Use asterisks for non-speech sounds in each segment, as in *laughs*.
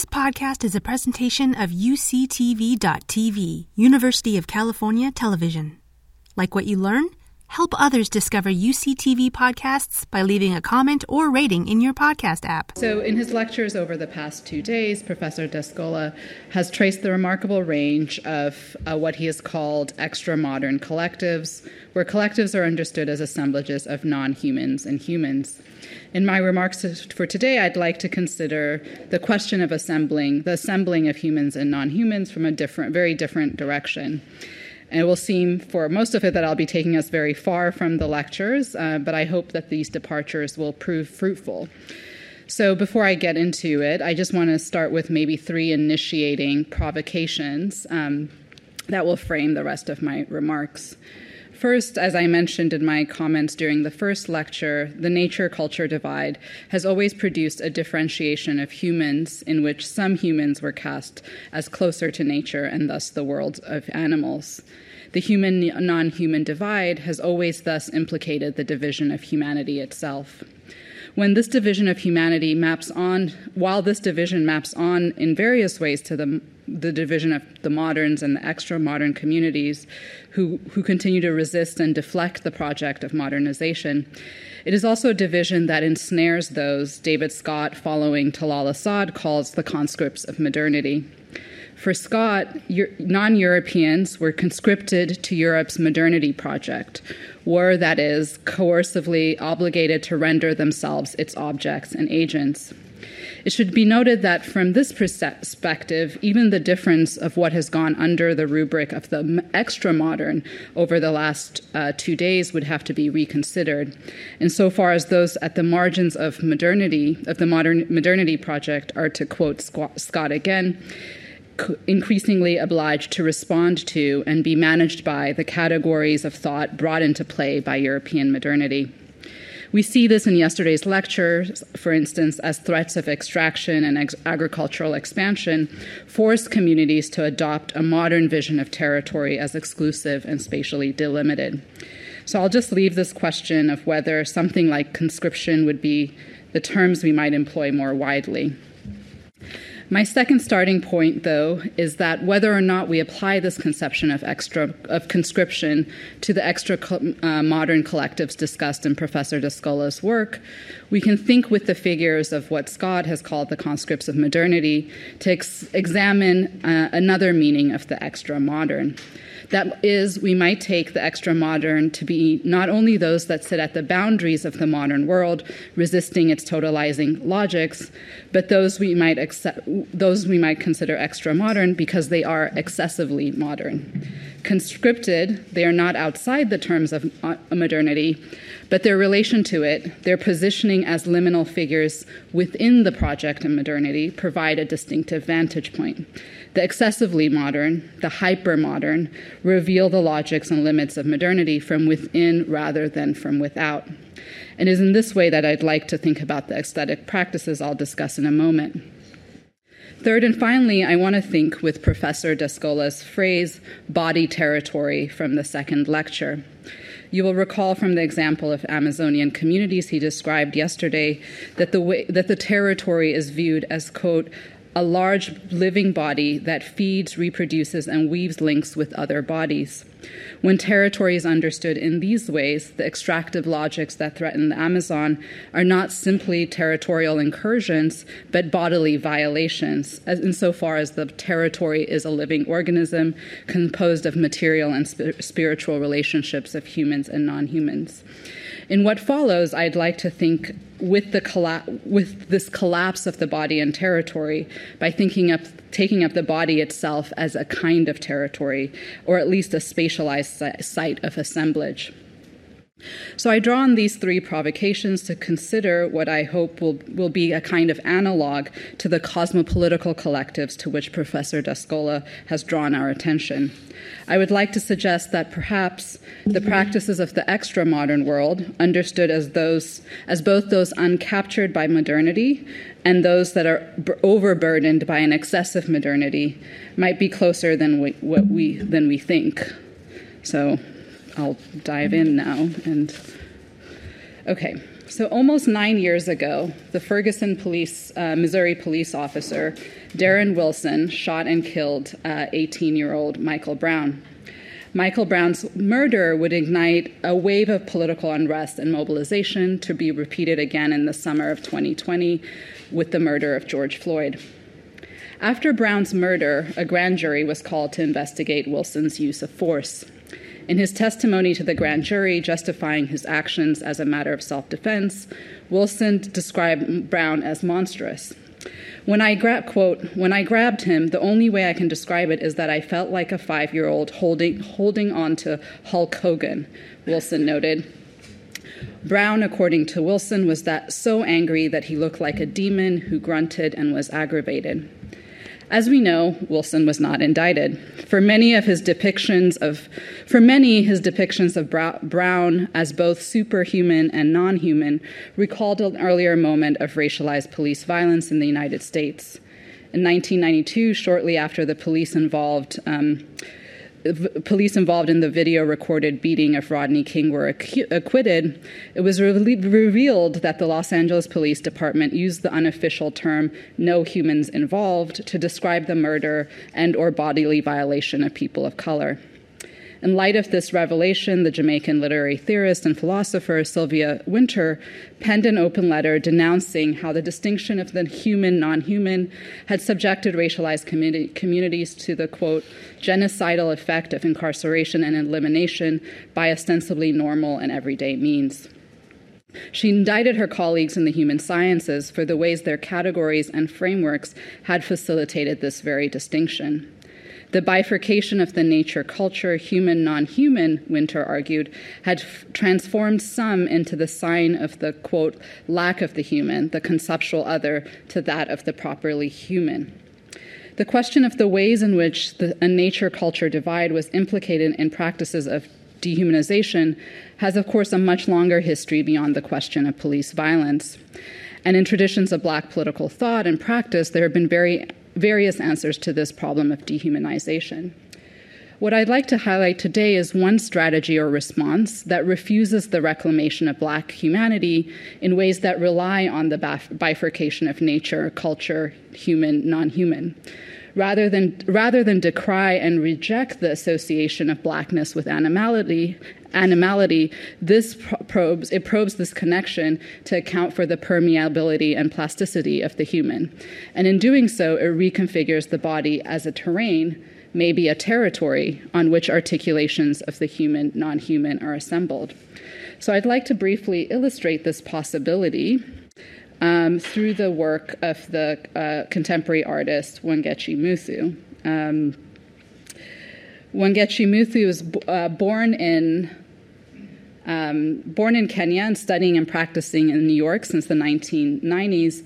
This podcast is a presentation of UCTV.tv, University of California Television. Like what you learn? Help others discover UCTV podcasts by leaving a comment or rating in your podcast app. So, in his lectures over the past two days, Professor Descola has traced the remarkable range of uh, what he has called extra modern collectives, where collectives are understood as assemblages of non humans and humans. In my remarks for today, I'd like to consider the question of assembling, the assembling of humans and non humans from a different, very different direction. And it will seem for most of it that I'll be taking us very far from the lectures, uh, but I hope that these departures will prove fruitful. So, before I get into it, I just want to start with maybe three initiating provocations um, that will frame the rest of my remarks. First, as I mentioned in my comments during the first lecture, the nature culture divide has always produced a differentiation of humans in which some humans were cast as closer to nature and thus the world of animals. The human non human divide has always thus implicated the division of humanity itself. When this division of humanity maps on, while this division maps on in various ways to the, the division of the moderns and the extra modern communities who, who continue to resist and deflect the project of modernization, it is also a division that ensnares those David Scott, following Talal Asad, calls the conscripts of modernity. For Scott, non Europeans were conscripted to Europe's modernity project, were, that is, coercively obligated to render themselves its objects and agents. It should be noted that from this perspective, even the difference of what has gone under the rubric of the extra modern over the last uh, two days would have to be reconsidered. Insofar as those at the margins of modernity, of the modern modernity project, are to quote Scott again, increasingly obliged to respond to and be managed by the categories of thought brought into play by European modernity. We see this in yesterday's lecture, for instance, as threats of extraction and ex- agricultural expansion force communities to adopt a modern vision of territory as exclusive and spatially delimited. So I'll just leave this question of whether something like conscription would be the terms we might employ more widely. My second starting point, though, is that whether or not we apply this conception of extra of conscription to the extra uh, modern collectives discussed in Professor Descola's work, we can think with the figures of what Scott has called the conscripts of modernity to ex- examine uh, another meaning of the extra modern. That is, we might take the extra modern to be not only those that sit at the boundaries of the modern world, resisting its totalizing logics, but those we might accept, those we might consider extra modern because they are excessively modern. Conscripted, they are not outside the terms of uh, modernity, but their relation to it, their positioning as liminal figures within the project of modernity, provide a distinctive vantage point. The excessively modern, the hyper modern, reveal the logics and limits of modernity from within rather than from without. And it is in this way that I'd like to think about the aesthetic practices I'll discuss in a moment. Third and finally, I want to think with Professor Descola's phrase, body territory, from the second lecture. You will recall from the example of Amazonian communities he described yesterday that the, way, that the territory is viewed as, quote, a large living body that feeds, reproduces, and weaves links with other bodies. When territory is understood in these ways, the extractive logics that threaten the Amazon are not simply territorial incursions, but bodily violations, as insofar as the territory is a living organism composed of material and sp- spiritual relationships of humans and non humans. In what follows, I'd like to think with the colla- with this collapse of the body and territory by thinking of taking up the body itself as a kind of territory, or at least a spatialized site of assemblage. So I draw on these three provocations to consider what I hope will, will be a kind of analog to the cosmopolitical collectives to which Professor Descola has drawn our attention. I would like to suggest that perhaps the practices of the extra modern world, understood as those as both those uncaptured by modernity and those that are overburdened by an excessive modernity, might be closer than we, what we than we think. So I'll dive in now and okay. So, almost nine years ago, the Ferguson police, uh, Missouri police officer, Darren Wilson, shot and killed 18 uh, year old Michael Brown. Michael Brown's murder would ignite a wave of political unrest and mobilization to be repeated again in the summer of 2020 with the murder of George Floyd. After Brown's murder, a grand jury was called to investigate Wilson's use of force. In his testimony to the grand jury justifying his actions as a matter of self defense, Wilson described Brown as monstrous. When I gra- quote, when I grabbed him, the only way I can describe it is that I felt like a five-year-old holding holding on to Hulk Hogan, Wilson noted. Brown, according to Wilson, was that so angry that he looked like a demon who grunted and was aggravated. As we know, Wilson was not indicted. For many of his depictions of, for many, his depictions of Brown as both superhuman and non-human recalled an earlier moment of racialized police violence in the United States. In 1992, shortly after the police involved um, police involved in the video recorded beating of Rodney King were acquitted, it was re- revealed that the Los Angeles Police Department used the unofficial term no humans involved to describe the murder and or bodily violation of people of color. In light of this revelation, the Jamaican literary theorist and philosopher Sylvia Wynter penned an open letter denouncing how the distinction of the human non human had subjected racialized communi- communities to the quote, genocidal effect of incarceration and elimination by ostensibly normal and everyday means. She indicted her colleagues in the human sciences for the ways their categories and frameworks had facilitated this very distinction. The bifurcation of the nature culture, human non human, Wynter argued, had f- transformed some into the sign of the quote, lack of the human, the conceptual other, to that of the properly human. The question of the ways in which the, a nature culture divide was implicated in practices of dehumanization has, of course, a much longer history beyond the question of police violence. And in traditions of black political thought and practice, there have been very various answers to this problem of dehumanization. What I'd like to highlight today is one strategy or response that refuses the reclamation of Black humanity in ways that rely on the bifurcation of nature, culture, human, non human. Rather than, rather than decry and reject the association of Blackness with animality, animality, this probes it probes this connection to account for the permeability and plasticity of the human. And in doing so, it reconfigures the body as a terrain, maybe a territory on which articulations of the human non-human are assembled. So I'd like to briefly illustrate this possibility um, through the work of the uh, contemporary artist Wangechi Mutu. Um, Wangechi Mutu was uh, born in um, born in Kenya and studying and practicing in New York since the 1990s,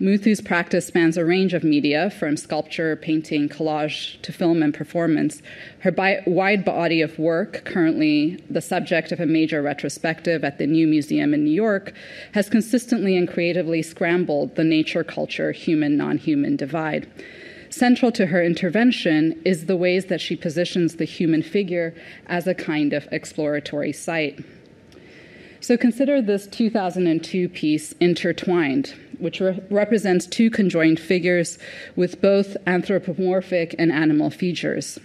Mutu's practice spans a range of media, from sculpture, painting, collage to film and performance. Her bi- wide body of work, currently the subject of a major retrospective at the New Museum in New York, has consistently and creatively scrambled the nature culture human non human divide. Central to her intervention is the ways that she positions the human figure as a kind of exploratory site. So consider this 2002 piece, Intertwined, which re- represents two conjoined figures with both anthropomorphic and animal features.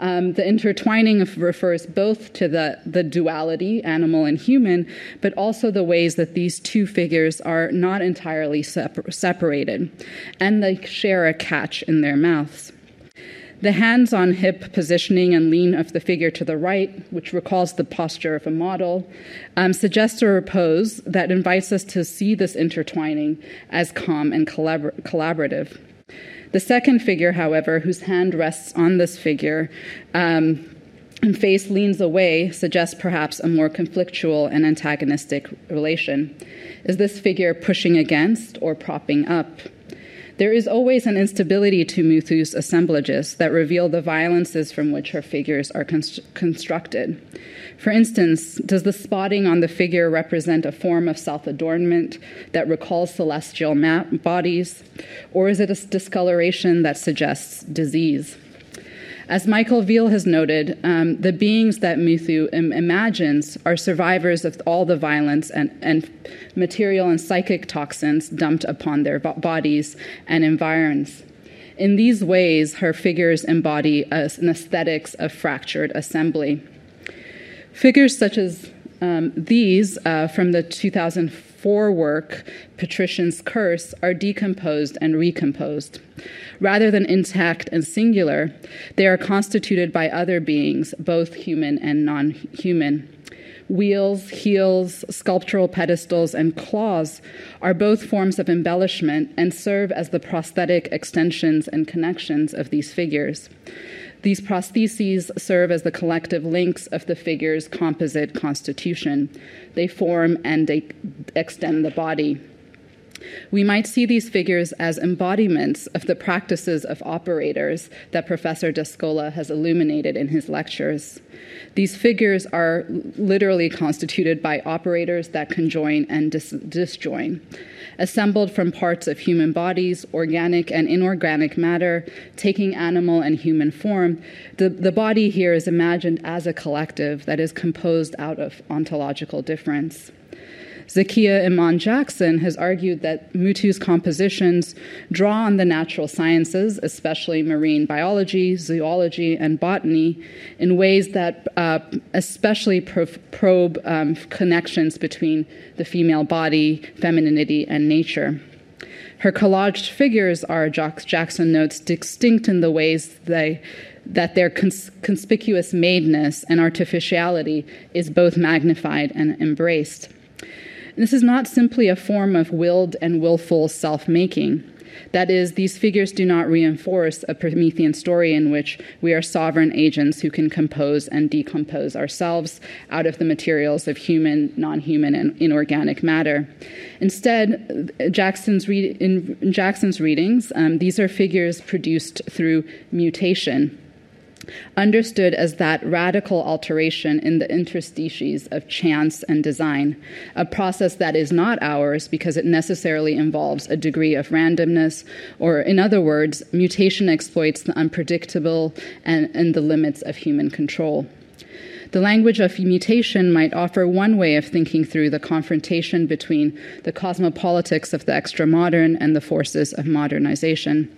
Um, the intertwining refers both to the, the duality, animal and human, but also the ways that these two figures are not entirely separ- separated, and they share a catch in their mouths. The hands on hip positioning and lean of the figure to the right, which recalls the posture of a model, um, suggests a repose that invites us to see this intertwining as calm and collabor- collaborative. The second figure, however, whose hand rests on this figure, um, and face leans away suggests perhaps a more conflictual and antagonistic relation. Is this figure pushing against or propping up? There is always an instability to Mutu's assemblages that reveal the violences from which her figures are const- constructed. For instance, does the spotting on the figure represent a form of self adornment that recalls celestial bodies, or is it a discoloration that suggests disease? As Michael Veale has noted, um, the beings that Mutu Im- imagines are survivors of all the violence and, and material and psychic toxins dumped upon their bo- bodies and environs. In these ways, her figures embody an aesthetics of fractured assembly. Figures such as um, these uh, from the 2004 work, Patrician's Curse, are decomposed and recomposed. Rather than intact and singular, they are constituted by other beings, both human and non human. Wheels, heels, sculptural pedestals, and claws are both forms of embellishment and serve as the prosthetic extensions and connections of these figures. These prostheses serve as the collective links of the figure's composite constitution. They form and they extend the body. We might see these figures as embodiments of the practices of operators that Professor Descola has illuminated in his lectures. These figures are literally constituted by operators that conjoin and dis- disjoin. Assembled from parts of human bodies, organic and inorganic matter, taking animal and human form, the, the body here is imagined as a collective that is composed out of ontological difference. Zakiyyah Iman Jackson has argued that Mutu's compositions draw on the natural sciences, especially marine biology, zoology, and botany, in ways that uh, especially probe um, connections between the female body, femininity, and nature. Her collaged figures are, Jackson notes, distinct in the ways they that their cons- conspicuous madeness and artificiality is both magnified and embraced. This is not simply a form of willed and willful self making. That is, these figures do not reinforce a Promethean story in which we are sovereign agents who can compose and decompose ourselves out of the materials of human, non human, and inorganic matter. Instead, Jackson's read- in Jackson's readings, um, these are figures produced through mutation understood as that radical alteration in the interstices of chance and design, a process that is not ours because it necessarily involves a degree of randomness, or in other words, mutation exploits the unpredictable and, and the limits of human control. The language of mutation might offer one way of thinking through the confrontation between the cosmopolitics of the extra modern and the forces of modernization.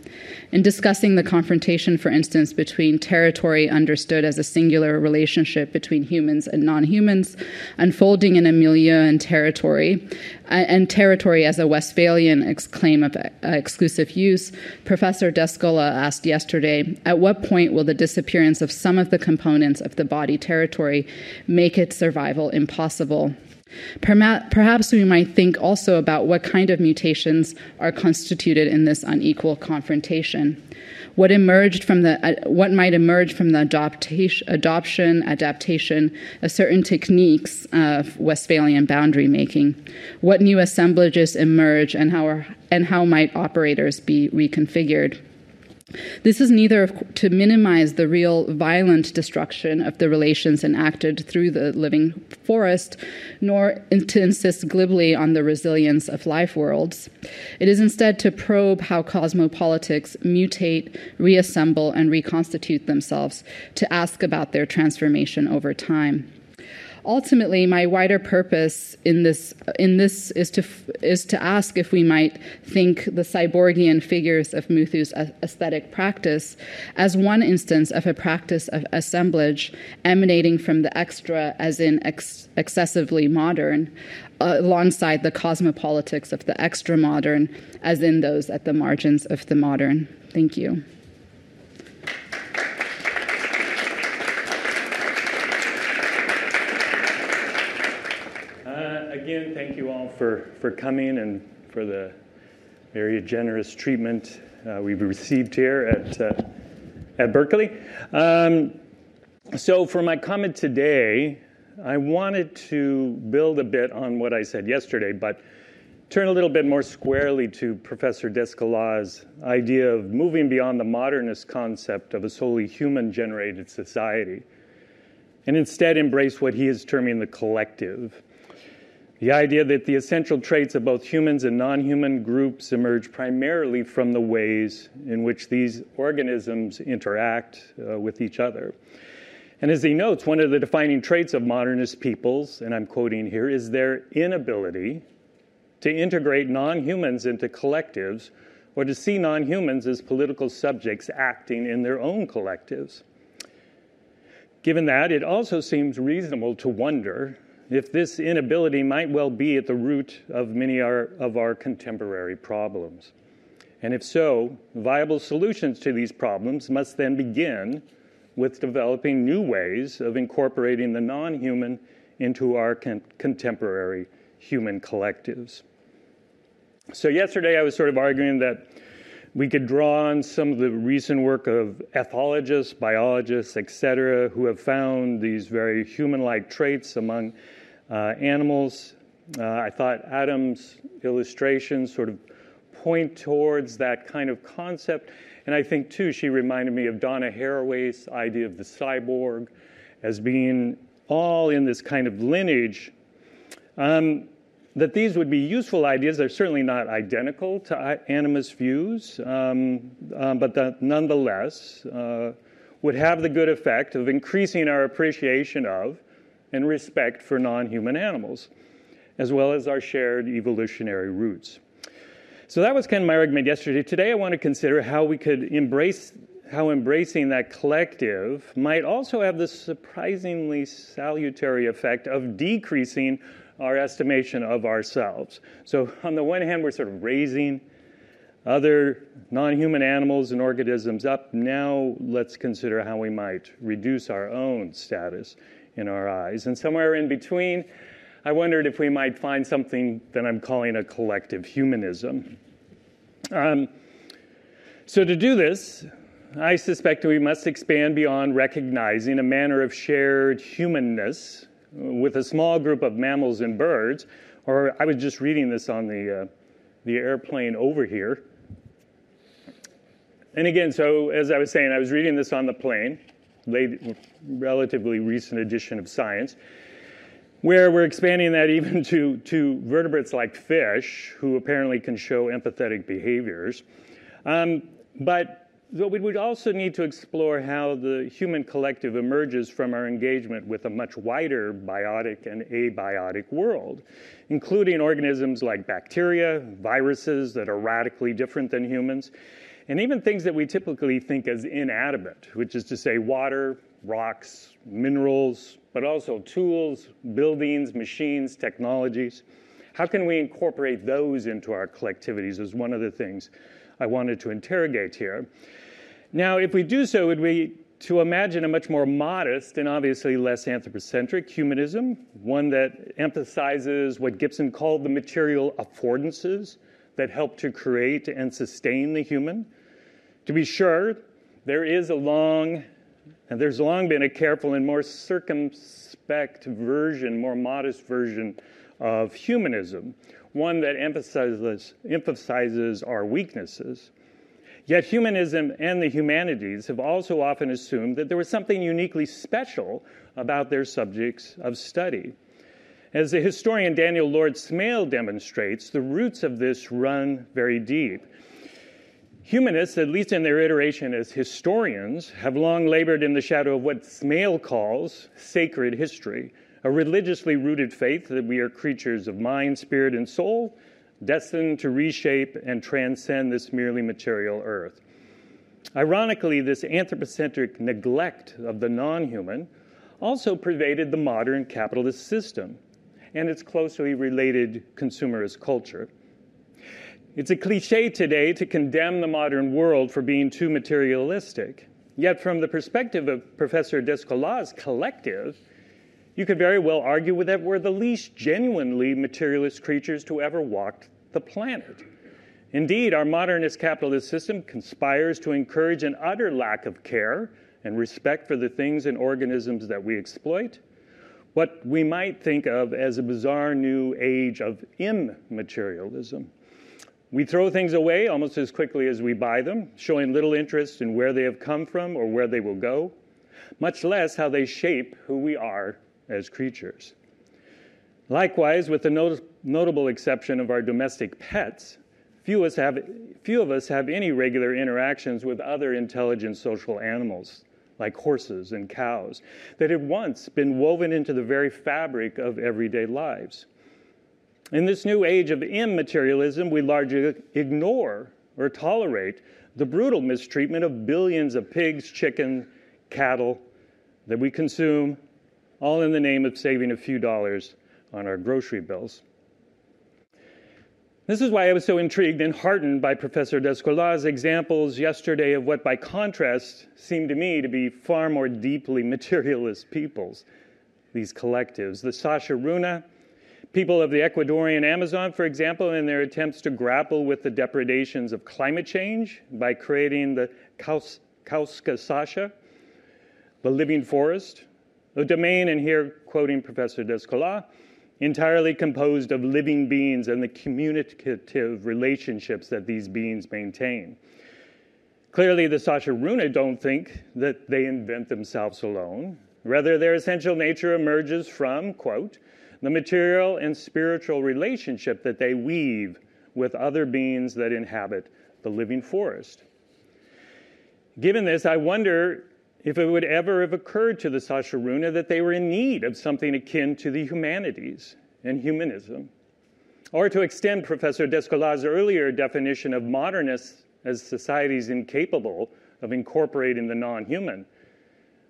In discussing the confrontation, for instance, between territory understood as a singular relationship between humans and non humans, unfolding in a milieu and territory, and territory as a Westphalian claim of uh, exclusive use, Professor Descola asked yesterday at what point will the disappearance of some of the components of the body territory make its survival impossible? Perhaps we might think also about what kind of mutations are constituted in this unequal confrontation. What emerged from the uh, what might emerge from the adoption, adaptation of certain techniques of Westphalian boundary making? What new assemblages emerge, and how are, and how might operators be reconfigured? This is neither to minimize the real violent destruction of the relations enacted through the living forest, nor to insist glibly on the resilience of life worlds. It is instead to probe how cosmopolitics mutate, reassemble, and reconstitute themselves, to ask about their transformation over time ultimately, my wider purpose in this in this is to is to ask if we might think the cyborgian figures of Mutu's aesthetic practice as one instance of a practice of assemblage emanating from the extra, as in ex- excessively modern, uh, alongside the cosmopolitics of the extra modern, as in those at the margins of the modern. Thank you. Again, thank you all for, for coming and for the very generous treatment uh, we've received here at, uh, at Berkeley. Um, so, for my comment today, I wanted to build a bit on what I said yesterday, but turn a little bit more squarely to Professor Descola's idea of moving beyond the modernist concept of a solely human generated society and instead embrace what he is terming the collective The idea that the essential traits of both humans and non human groups emerge primarily from the ways in which these organisms interact uh, with each other. And as he notes, one of the defining traits of modernist peoples, and I'm quoting here, is their inability to integrate non humans into collectives or to see non humans as political subjects acting in their own collectives. Given that, it also seems reasonable to wonder if this inability might well be at the root of many of our contemporary problems. And if so, viable solutions to these problems must then begin with developing new ways of incorporating the non human into our con- contemporary human collectives. So, yesterday I was sort of arguing that we could draw on some of the recent work of ethologists, biologists, etc., who have found these very human like traits among uh, animals. Uh, I thought Adom's illustrations sort of point towards that kind of concept. And I think, too, she reminded me of Donna Haraway's idea of the cyborg as being all in this kind of lineage. Um, that these would be useful ideas. They're certainly not identical to animist views, um, um, but that nonetheless uh, would have the good effect of increasing our appreciation of and respect for non human animals, as well as our shared evolutionary roots. So that was kind of my argument yesterday. Today I want to consider how we could embrace how embracing that collective might also have the surprisingly salutary effect of decreasing our estimation of ourselves. So, on the one hand, we're sort of raising other non human animals and organisms up. Now, let's consider how we might reduce our own status in our eyes. And somewhere in between, I wondered if we might find something that I'm calling a collective humanism. Um, so, to do this, I suspect we must expand beyond recognizing a manner of shared humanness with a small group of mammals and birds. Or I was just reading this on the, uh, the airplane over here. And again, so as I was saying, I was reading this on the plane late, relatively recent edition of Science, where we're expanding that even *laughs* to, to vertebrates like fish, who apparently can show empathetic behaviors. Um, but we would also need to explore how the human collective emerges from our engagement with a much wider biotic and abiotic world, including organisms like bacteria, viruses that are radically different than humans, and even things that we typically think as inanimate, which is to say water, rocks, minerals, but also tools, buildings, machines, technologies. How can we incorporate those into our collectivities is one of the things I wanted to interrogate here. Now, if we do so, would we to imagine a much more modest and obviously less anthropocentric humanism, one that emphasizes what Gibson called the material affordances that help to create and sustain the human, to be sure, there is a long, and there's long been a careful and more circumspect version, more modest version of humanism, one that emphasizes, emphasizes our weaknesses. Yet humanism and the humanities have also often assumed that there was something uniquely special about their subjects of study. As the historian Daniel Lord Smail demonstrates, the roots of this run very deep. Humanists, at least in their iteration as historians, have long labored in the shadow of what Smail calls sacred history, a religiously rooted faith that we are creatures of mind, spirit, and soul, destined to reshape and transcend this merely material earth. Ironically, this anthropocentric neglect of the non human also pervaded the modern capitalist system and its closely related consumerist culture. It's a cliche today to condemn the modern world for being too materialistic. Yet, from the perspective of Professor Descola's collective, you could very well argue that we're the least genuinely materialist creatures to ever walk the planet. Indeed, our modernist capitalist system conspires to encourage an utter lack of care and respect for the things and organisms that we exploit, what we might think of as a bizarre new age of immaterialism. We throw things away almost as quickly as we buy them, showing little interest in where they have come from or where they will go, much less how they shape who we are as creatures. Likewise, with the not- notable exception of our domestic pets, few have, few of us have any regular interactions with other intelligent social animals, like horses and cows, that had once been woven into the very fabric of everyday lives. In this new age of immaterialism, we largely ignore or tolerate the brutal mistreatment of billions of pigs, chicken, cattle that we consume, all in the name of saving a few dollars on our grocery bills. This is why I was so intrigued and heartened by Professor Descola' examples yesterday of what, by contrast, seemed to me to be far more deeply materialist peoples, these collectives. The Sasha-Runa, people of the Ecuadorian Amazon, for example, in their attempts to grapple with the depredations of climate change by creating the Sasha, the living forest, a domain, and here quoting Professor Descola', entirely composed of living beings and the communicative relationships that these beings maintain. Clearly, the Sasha-Runa don't think that they invent themselves alone. Rather, their essential nature emerges from, quote, the material and spiritual relationship that they weave with other beings that inhabit the living forest. Given this, I wonder if it would ever have occurred to the Sasha-Runa that they were in need of something akin to the humanities and humanism. Or to extend Professor Descolas' earlier definition of modernists as societies incapable of incorporating the non human,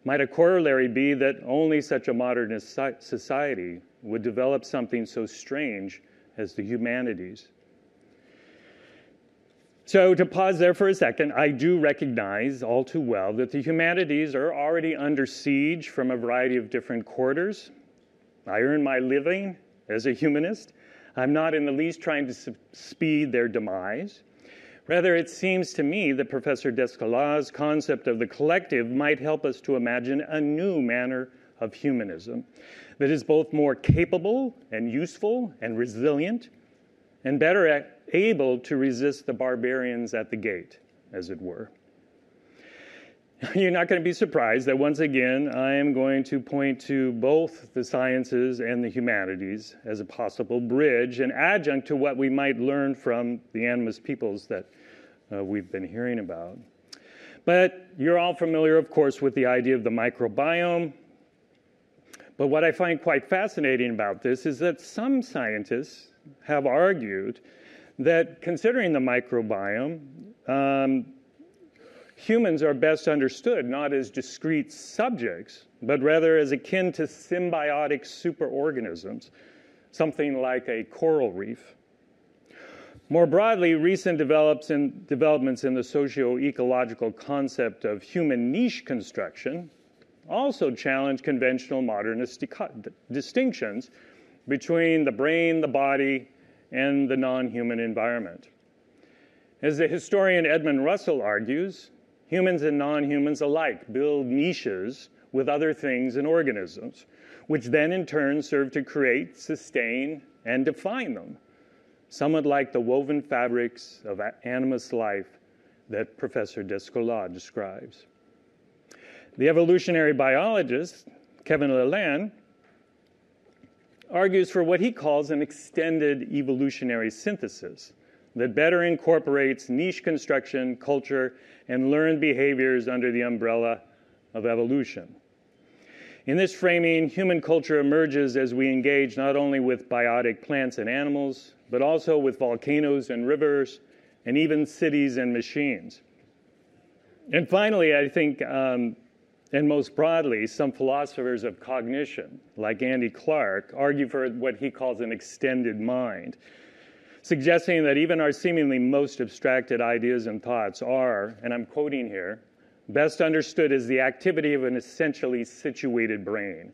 might a corollary be that only such a modernist society would develop something so strange as the humanities? So, to pause there for a second, I do recognize all too well that the humanities are already under siege from a variety of different quarters. I earn my living as a humanist. I'm not in the least trying to speed their demise. Rather, it seems to me that Professor Descola's's concept of the collective might help us to imagine a new manner of humanism that is both more capable and useful and resilient and better able to resist the barbarians at the gate, as it were. *laughs* You're not going to be surprised that once again I am going to point to both the sciences and the humanities as a possible bridge and adjunct to what we might learn from the animist peoples that uh, we've been hearing about. But you're all familiar, of course, with the idea of the microbiome. But what I find quite fascinating about this is that some scientists have argued that considering the microbiome, um, humans are best understood not as discrete subjects, but rather as akin to symbiotic superorganisms, something like a coral reef. More broadly, recent develops in, developments in the socio ecological concept of human niche construction also challenge conventional modernist distinctions between the brain, the body, and the non human environment. As the historian Edmund Russell argues, humans and non humans alike build niches with other things and organisms, which then in turn serve to create, sustain, and define them, somewhat like the woven fabrics of animist life that Professor Descola describes. The evolutionary biologist, Kevin Laland, argues for what he calls an extended evolutionary synthesis that better incorporates niche construction, culture, and learned behaviors under the umbrella of evolution. In this framing, human culture emerges as we engage not only with biotic plants and animals, but also with volcanoes and rivers, and even cities and machines. And finally, I think um, and most broadly, some philosophers of cognition, like Andy Clark, argue for what he calls an extended mind, suggesting that even our seemingly most abstracted ideas and thoughts are, and I'm quoting here, best understood as the activity of an essentially situated brain,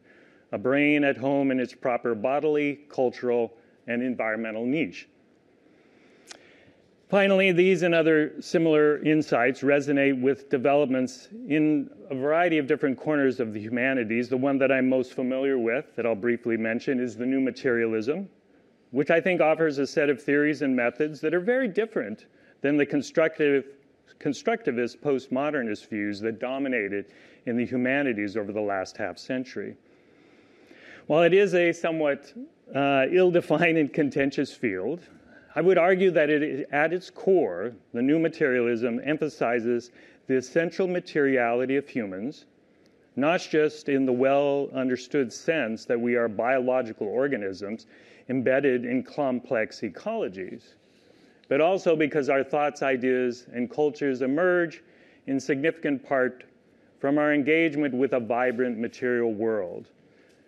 a brain at home in its proper bodily, cultural, and environmental niche. Finally, these and other similar insights resonate with developments in a variety of different corners of the humanities. The one that I'm most familiar with, that I'll briefly mention, is the new materialism, which I think offers a set of theories and methods that are very different than the constructive, constructivist postmodernist views that dominated in the humanities over the last half century. While it is a somewhat uh, ill defined and contentious field, I would argue that it, at its core, the new materialism emphasizes the essential materiality of humans, not just in the well understood sense that we are biological organisms embedded in complex ecologies, but also because our thoughts, ideas, and cultures emerge in significant part from our engagement with a vibrant material world,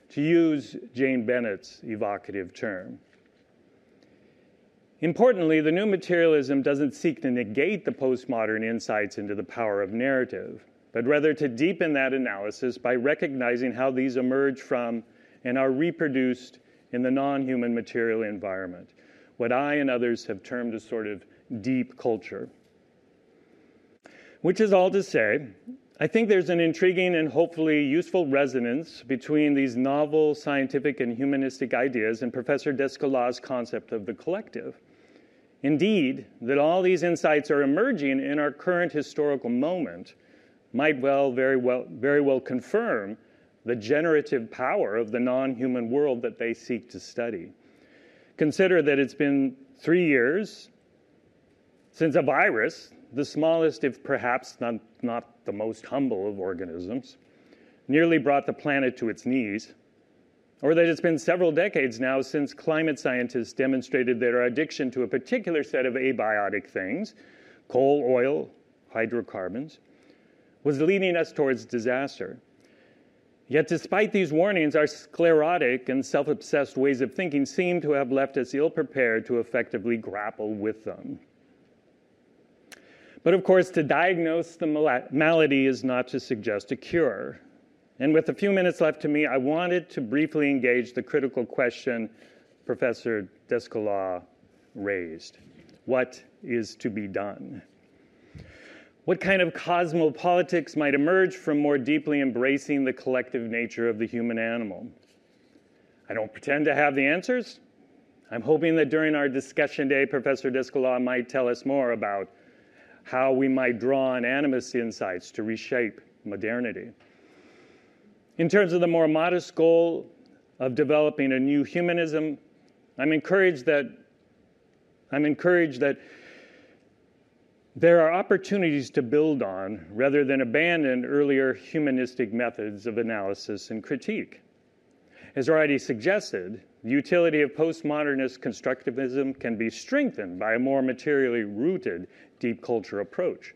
to use Jane Bennett's evocative term. Importantly, the new materialism doesn't seek to negate the postmodern insights into the power of narrative, but rather to deepen that analysis by recognizing how these emerge from and are reproduced in the non human material environment, what I and others have termed a sort of deep culture. Which is all to say, I think there's an intriguing and hopefully useful resonance between these novel scientific and humanistic ideas and Professor Descola' concept of the collective. Indeed, that all these insights are emerging in our current historical moment might well very well very well confirm the generative power of the non-human world that they seek to study. Consider that it's been 3 years since a virus, the smallest if perhaps not, not the most humble of organisms, nearly brought the planet to its knees or that it's been several decades now since climate scientists demonstrated their addiction to a particular set of abiotic things, coal, oil, hydrocarbons, was leading us towards disaster. Yet, despite these warnings, our sclerotic and self obsessed ways of thinking seem to have left us ill prepared to effectively grapple with them. But of course, to diagnose the malady is not to suggest a cure. And with a few minutes left to me, I wanted to briefly engage the critical question Professor Descola raised What is to be done? What kind of cosmopolitics might emerge from more deeply embracing the collective nature of the human animal? I don't pretend to have the answers. I'm hoping that during our discussion day, Professor Descola might tell us more about how we might draw on animist insights to reshape modernity. In terms of the more modest goal of developing a new humanism, I'm encouraged that I'm encouraged that there are opportunities to build on rather than abandon earlier humanistic methods of analysis and critique. As already suggested, the utility of postmodernist constructivism can be strengthened by a more materially rooted deep culture approach.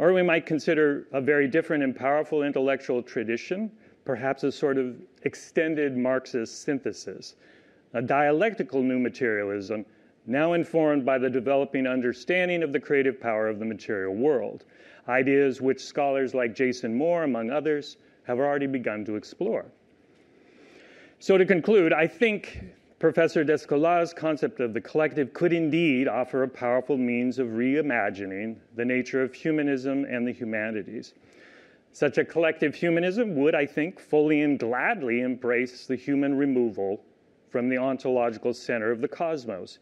Or we might consider a very different and powerful intellectual tradition, perhaps a sort of extended Marxist synthesis, a dialectical new materialism now informed by the developing understanding of the creative power of the material world, ideas which scholars like Jason Moore, among others, have already begun to explore. So, to conclude, I think Professor Descolas' concept of the collective could indeed offer a powerful means of reimagining the nature of humanism and the humanities. Such a collective humanism would, I think, fully and gladly embrace the human removal from the ontological center of the cosmos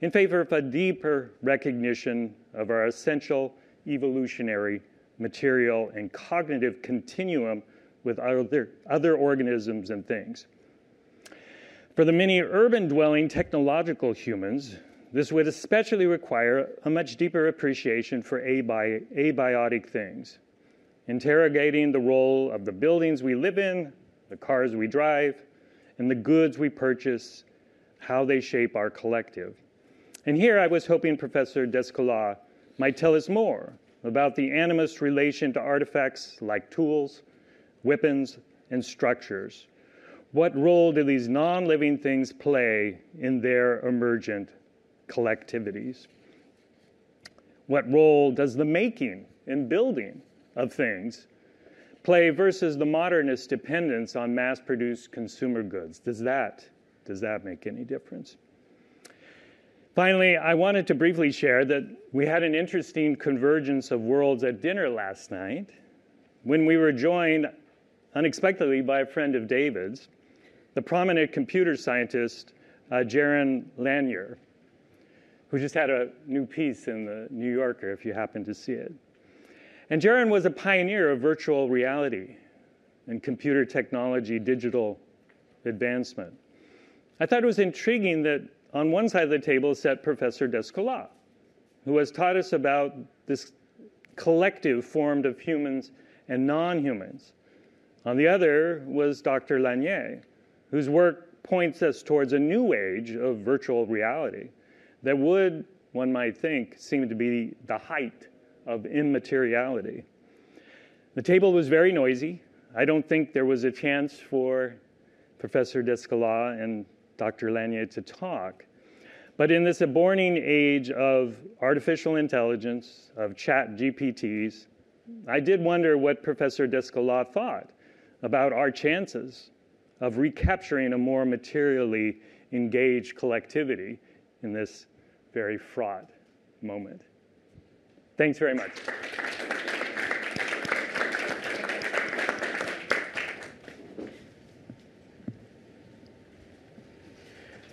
in favor of a deeper recognition of our essential evolutionary, material, and cognitive continuum with other, other organisms and things. For the many urban dwelling technological humans, this would especially require a much deeper appreciation for abi- abiotic things, interrogating the role of the buildings we live in, the cars we drive, and the goods we purchase, how they shape our collective. And here I was hoping Professor Descola might tell us more about the animist relation to artifacts like tools, weapons, and structures what role do these non living things play in their emergent collectivities? What role does the making and building of things play versus the modernist dependence on mass produced consumer goods? Does that, does that make any difference? Finally, I wanted to briefly share that we had an interesting convergence of worlds at dinner last night when we were joined unexpectedly by a friend of David's the prominent computer scientist uh, Jaron Lanier, who just had a new piece in the New Yorker, if you happen to see it. And Jaron was a pioneer of virtual reality and computer technology, digital advancement. I thought it was intriguing that on one side of the table sat Professor Descola, who has taught us about this collective formed of humans and non humans. On the other was Dr. Lanier, whose work points us towards a new age of virtual reality that would, one might think, seem to be the height of immateriality. The table was very noisy. I don't think there was a chance for Professor Descola and Dr. Lanier to talk. But in this aborning age of artificial intelligence, of chat GPTs, I did wonder what Professor Descola thought about our chances of recapturing a more materially engaged collectivity in this very fraught moment. Thanks very much.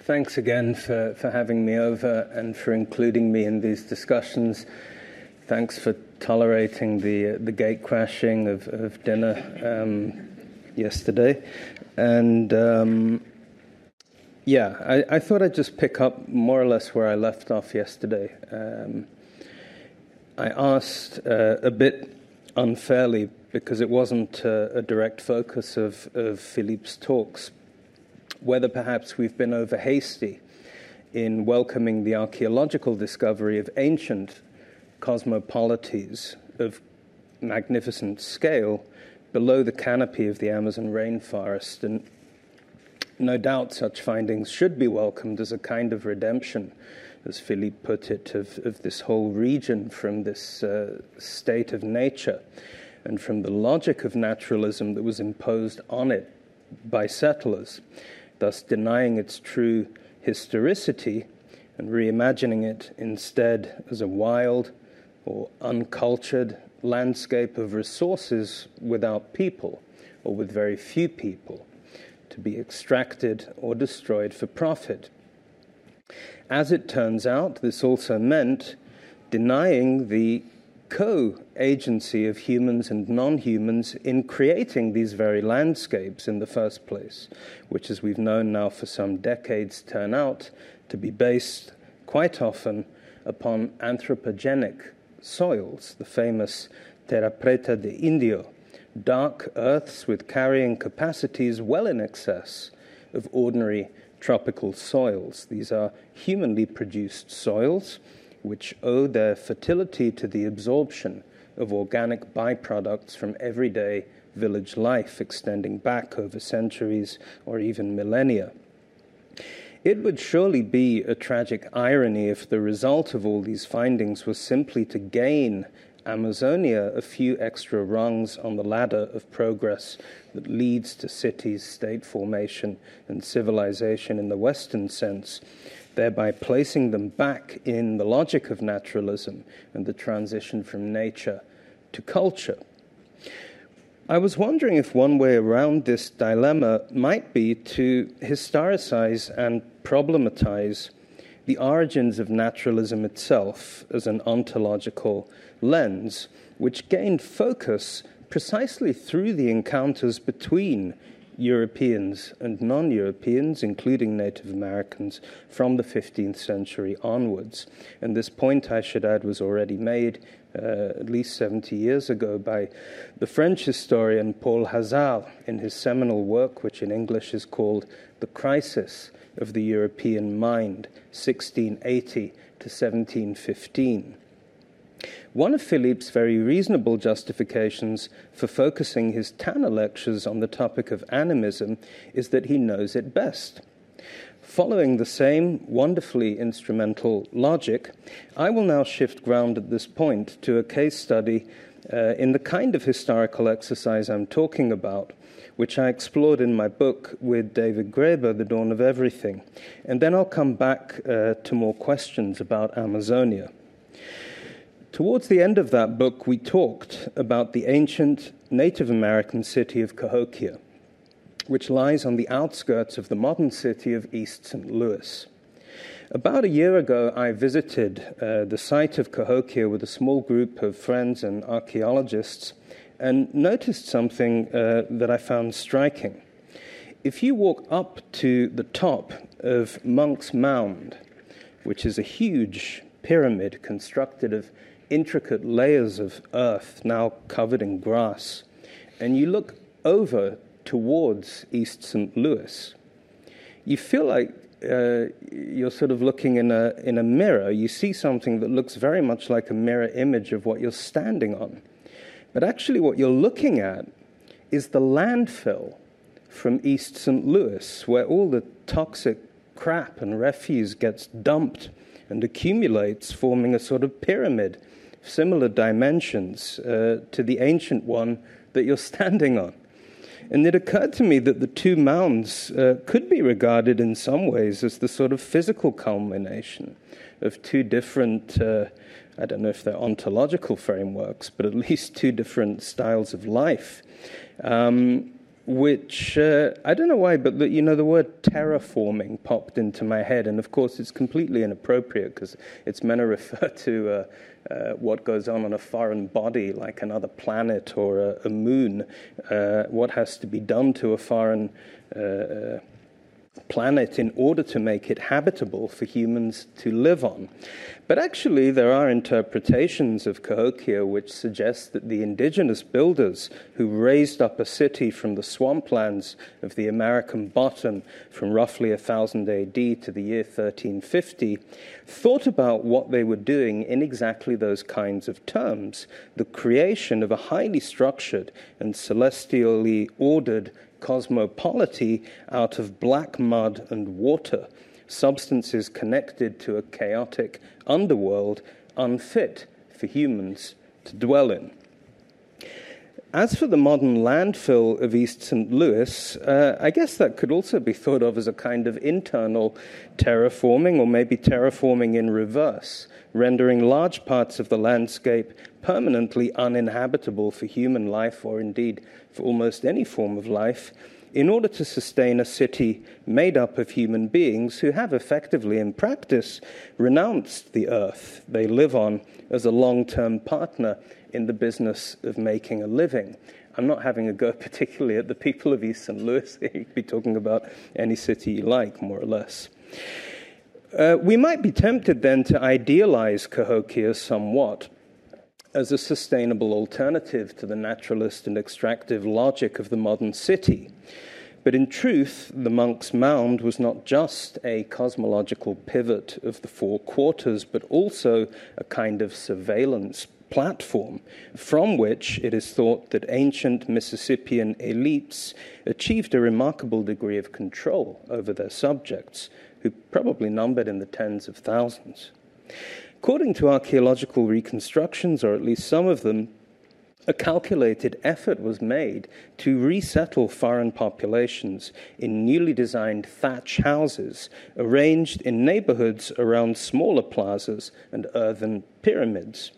Thanks again for, for having me over and for including me in these discussions. Thanks for tolerating the, the gate crashing of, of dinner um, yesterday. And um, yeah, I, I, thought I'd just pick up more or less where I left off yesterday. Um, I asked uh, a bit unfairly because it wasn't uh, a direct focus of, of Philippe's talks, whether perhaps we've been over hasty in welcoming the archaeological discovery of ancient cosmopolities of magnificent scale below the canopy of the Amazon rainforest. And no doubt such findings should be welcomed as a kind of redemption, as Philippe put it, of, of this whole region from this uh, state of nature and from the logic of naturalism that was imposed on it by settlers thus denying its true historicity and reimagining it instead as a wild or uncultured landscape of resources without people or with very few people to be extracted or destroyed for profit. As it turns out, this also meant denying the co agency of humans and non humans in creating these very landscapes in the first place, which, as we've known now for some decades, turn out to be based quite often upon anthropogenic soils, the famous terra preta de Indio, dark earths with carrying capacities well in excess of ordinary tropical soils. These are humanly produced soils which owe their fertility to the absorption of organic byproducts from everyday village life extending back over centuries or even millennia. It would surely be a tragic irony if the result of all these findings was simply to gain Amazonia a few extra rungs on the ladder of progress that leads to cities, state formation, and civilization in the Western sense, thereby placing them back in the logic of naturalism and the transition from nature to culture. I was wondering if one way around this dilemma might be to historicize and problematize the origins of naturalism itself as an ontological lens, which gained focus precisely through the encounters between Europeans and non Europeans, including Native Americans, from the 15th century onwards. And this point, I should add, was already made uh, at least 70 years ago by the French historian Paul Hazard in his seminal work, which in English is called The Crisis of the European Mind, 1680 to 1715. One of Philippe's very reasonable justifications for focusing his Tanner lectures on the topic of animism is that he knows it best. Following the same wonderfully instrumental logic, I will now shift ground at this point to a case study uh, in the kind of historical exercise I'm talking about, which I explored in my book with David Graeber, The Dawn of Everything. And then I'll come back uh, to more questions about Amazonia. Towards the end of that book, we talked about the ancient Native American city of Cahokia, which lies on the outskirts of the modern city of East St. Louis. About a year ago, I visited uh, the site of Cahokia with a small group of friends and archaeologists and noticed something uh, that I found striking. if you walk up to the top of Monk's Mound, which is a huge pyramid constructed of intricate layers of earth now covered in grass, and you look over towards East St. Louis, you feel like uh, you're sort of looking in a, in a mirror. You see something that looks very much like a mirror image of what you're standing on. But actually, what you're looking at is the landfill from East St. Louis, where all the toxic crap and refuse gets dumped and accumulates, forming a sort of pyramid, similar dimensions uh, to the ancient one that you're *laughs* standing on. And it occurred to me that the two mounds uh, could be regarded in some ways as the sort of physical culmination of two different, uh, I don't know if they're ontological frameworks, but at least two different styles of life. Um, which uh, I don't know why, but the, you know the word terraforming popped into my head, and of course it's completely inappropriate because it's meant to *laughs* refer to uh, uh, what goes on on a foreign body, like another planet or a, a moon. Uh, what has to be done to a foreign uh, uh, planet in order to make it habitable for humans to live on. But actually, there are interpretations of Cahokia which suggest that the indigenous builders who raised up a city from the swamplands of the American bottom from roughly 1000 AD to the year 1350 thought about what they were doing in exactly those kinds of terms the creation of a highly structured and celestially ordered cosmopolity out of black mud and water, substances connected to a chaotic underworld unfit for humans to dwell in. As for the modern landfill of East St. Louis, uh, I guess that could also be thought of as a kind of internal terraforming, or maybe terraforming in reverse, rendering large parts of the landscape permanently uninhabitable for human life, or indeed for almost any form of life, in order to sustain a city made up of human beings who have effectively, in practice, renounced the earth they live on as a long term partner in the business of making a living. I'm not having a go *laughs* particularly at the people of East St. Louis. *laughs* you could be talking about any city you like, more or less. Uh, we might be tempted then to idealize Cahokia somewhat as a sustainable alternative to the naturalist and extractive logic of the modern city. But in truth, the monk's mound was not just a cosmological pivot of the four quarters, but also a kind of surveillance platform from which it is thought that ancient Mississippian elites achieved a remarkable degree of control over their subjects, who probably numbered in the tens of thousands. According to archaeological reconstructions, or at least some of them, a calculated effort was made to resettle foreign populations in newly designed thatch houses arranged in neighborhoods around smaller plazas and earthen pyramids.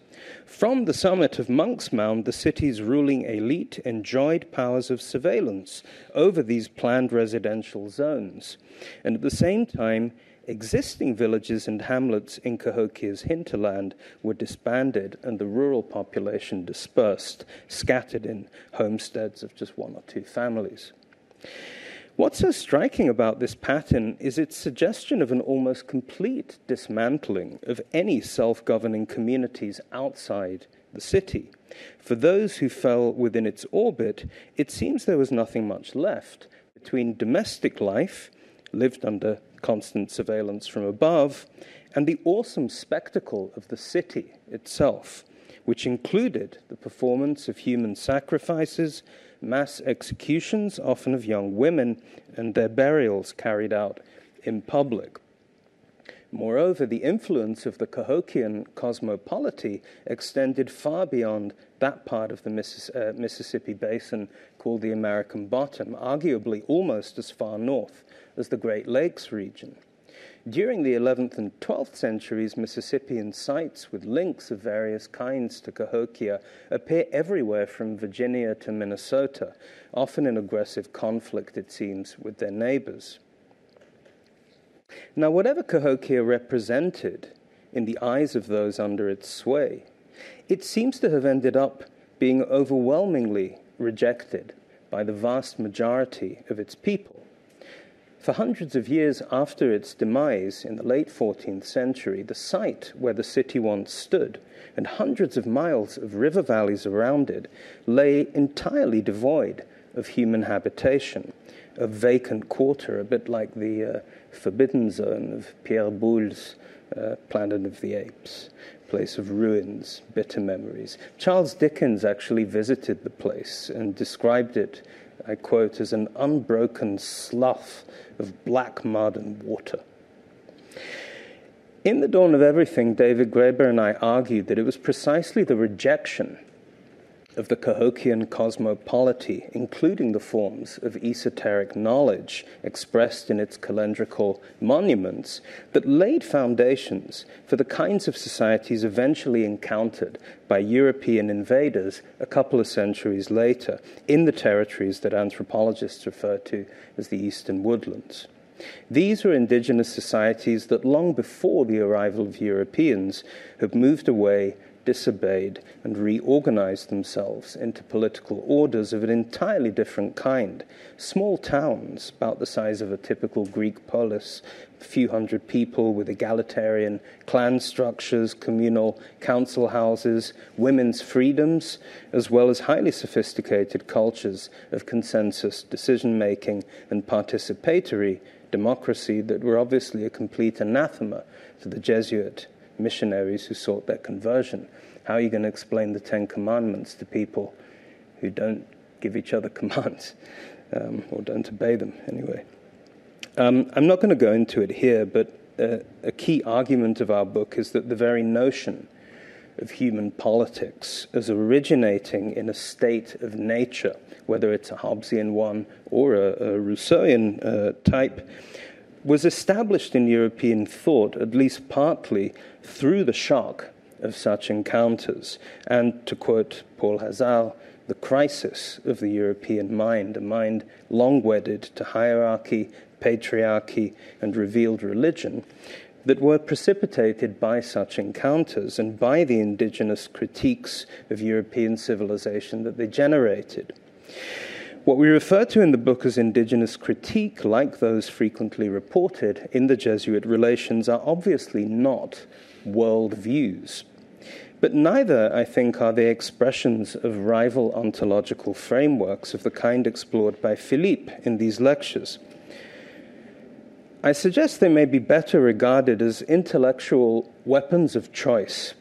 From the summit of Monk's Mound, the city's ruling elite enjoyed powers of surveillance over these planned residential zones. And at the same time, Existing villages and hamlets in Cahokia's hinterland were disbanded and the rural population dispersed, scattered in homesteads of just one or two families. What's so striking about this pattern is its suggestion of an almost complete dismantling of any self governing communities outside the city. For those who fell within its orbit, it seems there was nothing much left between domestic life, lived under constant surveillance from above, and the awesome spectacle of the city itself, which included the performance of human sacrifices, mass executions, often of young women, and their burials carried out in public. Moreover, the influence of the Cahokian cosmopolity extended far beyond that part of the Missis- uh, Mississippi basin called the American Bottom, arguably almost as far north as the Great Lakes region. During the 11th and 12th centuries, Mississippian sites with links of various kinds to Cahokia appear everywhere from Virginia to Minnesota, often in aggressive conflict, it seems, with their neighbors. Now, whatever Cahokia represented in the eyes of those under its sway, it seems to have ended up being overwhelmingly rejected by the vast majority of its people For hundreds of years after its demise in the late 14th century, the site where the city once stood and hundreds of miles of river valleys around it lay entirely devoid of human habitation, a vacant quarter, a bit like the uh, forbidden zone of Pierre Boulle's uh, Planet of the Apes, place of ruins, bitter memories. Charles Dickens actually visited the place and described it, I quote, as an unbroken slough of black mud and water. In The Dawn of Everything, David Graeber and I argued that it was precisely the rejection of the Cahokian cosmopolity, including the forms of esoteric knowledge expressed in its calendrical monuments, that laid foundations for the kinds of societies eventually encountered by European invaders a couple of centuries later in the territories that anthropologists refer to as the Eastern Woodlands. These were indigenous societies that long before the arrival of Europeans had moved away disobeyed and reorganized themselves into political orders of an entirely different kind. Small towns, about the size of a typical Greek polis, a few hundred people with egalitarian clan structures, communal council houses, women's freedoms, as well as highly sophisticated cultures of consensus decision making and participatory democracy that were obviously a complete anathema to the Jesuit missionaries who sought their conversion. How are you going to explain the Ten Commandments to people who don't give each other *laughs* commands um, or don't obey them anyway? Um, I'm not going to go into it here, but uh, a key argument of our book is that the very notion of human politics as originating in a state of nature, whether it's a Hobbesian one or a, a Rousseauian uh, type, was established in European thought, at least partly, through the shock of such encounters. And to quote Paul Hazard, the crisis of the European mind, a mind long wedded to hierarchy, patriarchy, and revealed religion, that were precipitated by such encounters and by the indigenous critiques of European civilization that they generated. What we refer to in the book as indigenous critique, like those frequently reported in the Jesuit relations, are obviously not world views. But neither, I think, are they expressions of rival ontological frameworks of the kind explored by Philippe in these lectures. I suggest they may be better regarded as intellectual weapons of choice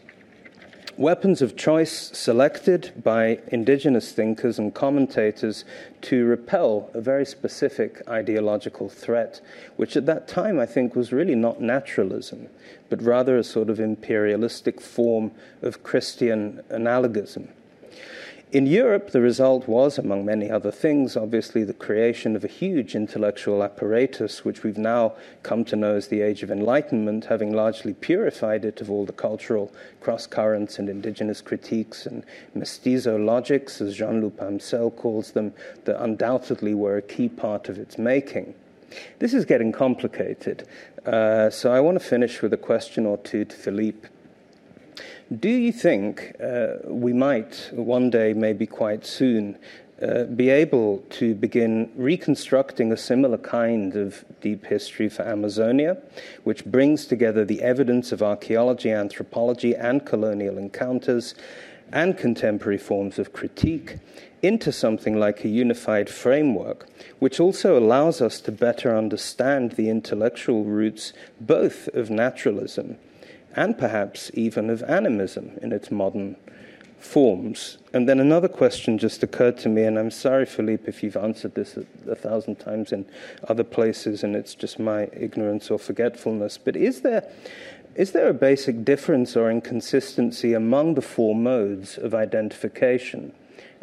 weapons of choice selected by indigenous thinkers and commentators to repel a very specific ideological threat, which at that time I think was really not naturalism, but rather a sort of imperialistic form of Christian analogism. In Europe, the result was, among many other things, obviously the creation of a huge intellectual apparatus, which we've now come to know as the Age of Enlightenment, having largely purified it of all the cultural cross currents and indigenous critiques and mestizo logics, as Jean Loup Amselle calls them, that undoubtedly were a key part of its making. This is getting complicated, uh, so I want to finish with a question or two to Philippe. Do you think uh, we might one day, maybe quite soon, uh, be able to begin reconstructing a similar kind of deep history for Amazonia, which brings together the evidence of archaeology, anthropology, and colonial encounters and contemporary forms of critique into something like a unified framework, which also allows us to better understand the intellectual roots both of naturalism and perhaps even of animism in its modern forms. And then another question just occurred to me, and I'm sorry, Philippe, if you've answered this a, a, thousand times in other places and it's just my ignorance or forgetfulness, but is there, is there a basic difference or inconsistency among the four modes of identification?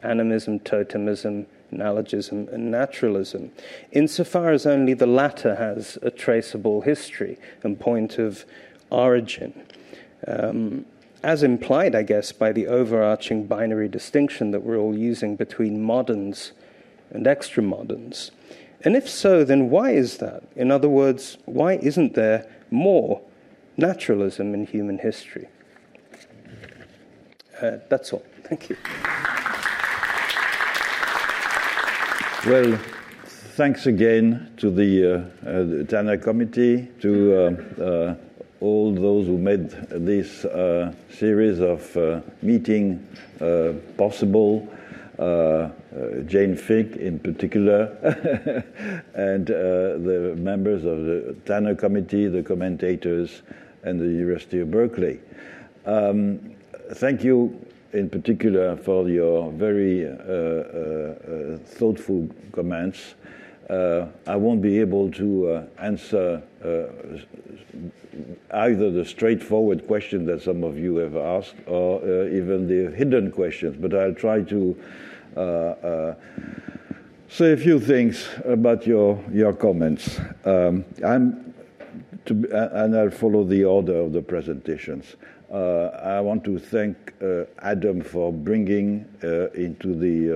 Animism, totemism, analogism, and naturalism, insofar as only the latter has a traceable history and point of origin. Um, as implied, I guess, by the overarching binary distinction that we're all using between moderns and extra moderns. And if so, then why is that? In other words, why isn't there more naturalism in human history? Uh, that's all. Thank you. Well, thanks again to the, uh, uh, Tanner Committee, to uh, uh, all those who made this uh, series of uh, meeting possible. Jane Fick, in particular, *laughs* and the members of the Tanner Committee, the commentators, and the University of Berkeley. Um, thank you in particular for your very uh, uh, uh, thoughtful comments. I won't be able to answer either the straightforward question that some of you have asked or uh, even the hidden questions, but I'll try to uh, uh, say a few things about your, your comments. Um, I'm to, and I'll follow the order of the presentations. Uh, I want to thank uh, Adom for bringing uh, into the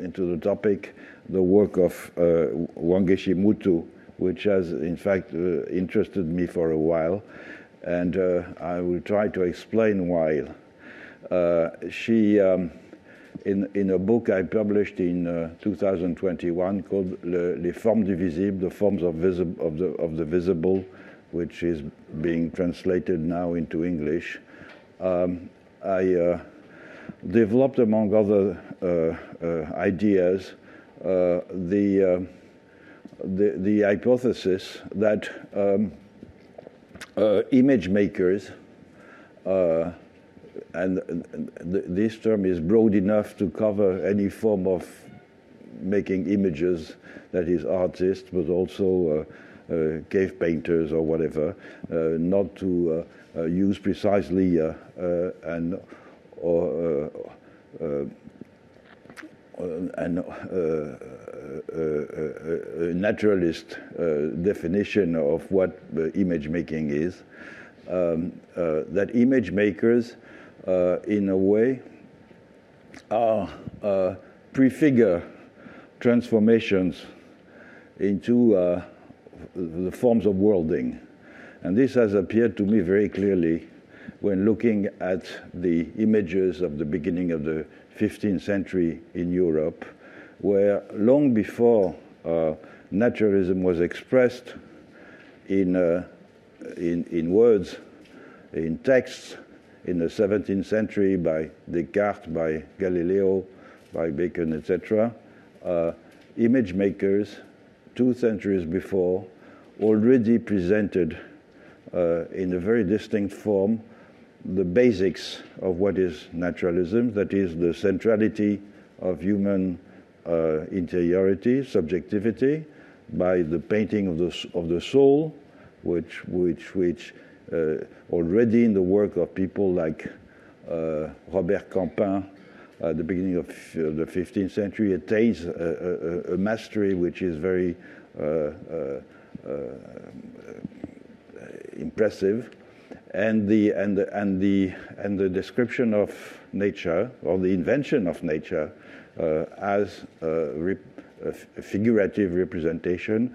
into the topic the work of Wangechi Mutu, which has in fact interested me for a while, and I will try to explain why. she. Um, in, in, a book I published in uh, 2021 called Le, Les Formes du Visible, the forms of, visi- of, the, of the visible, which is being translated now into English, um, I uh, developed, among other uh, uh, ideas, uh, the, uh, the, the hypothesis that um, uh, image makers, and th- this term is broad enough to cover any form of making images, that is, artists, but also uh, cave painters or whatever, uh, not to uh, use precisely an or Uh, an, uh, uh, a naturalist definition of what image making is. Um, that image makers, in a way, are prefigure transformations into uh, the forms of worlding. And this has appeared to me very clearly when looking at the images of the beginning of the 15th century in Europe, where long before uh, naturalism was expressed in, uh, in, in words, in texts, in the 17th century by Descartes, by Galileo, by Bacon, etc., uh, image makers two centuries before, already presented uh, in a very distinct form the basics of what is naturalism, that is, the centrality of human uh, interiority, subjectivity, by the painting of the, of the soul, which, which, which uh, already in the work of people like uh, Robert Campin at the beginning of the 15th century attains a, a, a mastery which is very uh, uh, uh, impressive. And the, and, the, and, the, and the description of nature, or the invention of nature, as a, a figurative representation,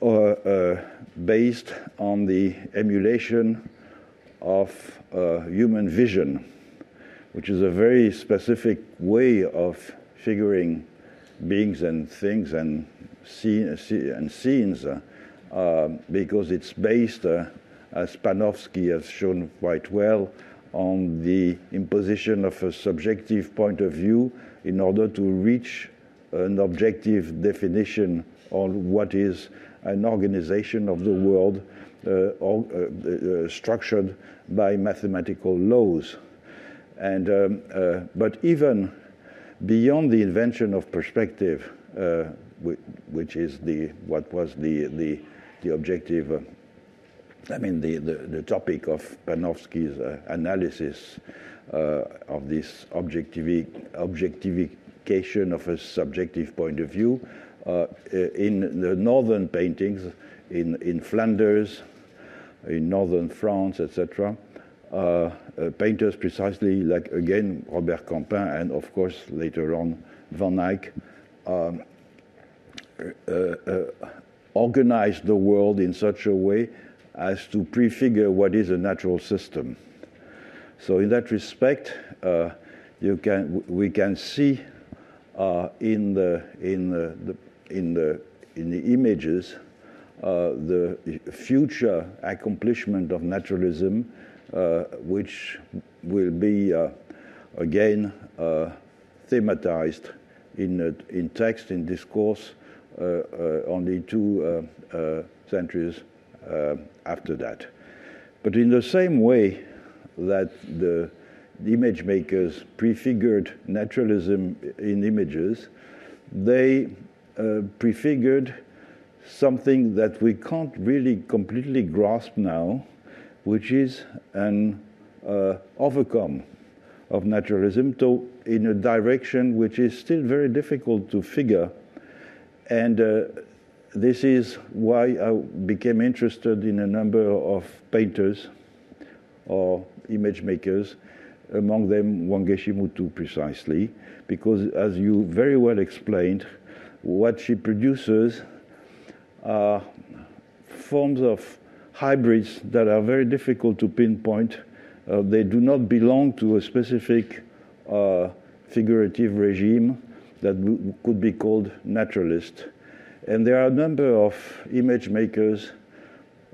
or based on the emulation of human vision which is a very specific way of figuring beings and things and, and scenes uh, uh, because it's based, uh, as Panofsky has shown quite well, on the imposition of a subjective point of view in order to reach an objective definition on what is an organization of the world uh, or, uh, uh, structured by mathematical laws. And, um, uh, but even beyond the invention of perspective, uh, which is the, what was the, the, the objective, uh, I mean, the, the, the, topic of Panofsky's uh, analysis uh, of this objectivi- objectification of a subjective point of view, uh, in the northern paintings, in, in Flanders, in northern France, etc., uh, uh, painters precisely like, again, Robert Campin and, of course, later on, Van Eyck, um, uh, organized the world in such a way as to prefigure what is a natural system. So, in that respect, uh, you can, we can see uh, in the in the, the, in the in the images uh, the future accomplishment of naturalism, uh, which will be uh, again uh, thematized in in text in discourse only two centuries after that. But in the same way that the the image makers prefigured naturalism in images, they uh, prefigured something that we can't really completely grasp now, which is an uh, overcome of naturalism to, in a direction which is still very difficult to figure. And uh, this is why I became interested in a number of painters or image makers among them Wangechi Mutu precisely, because as you very well explained, what she produces are forms of hybrids that are very difficult to pinpoint. Uh, they do not belong to a specific uh, figurative regime that could be called naturalist. And there are a number of image makers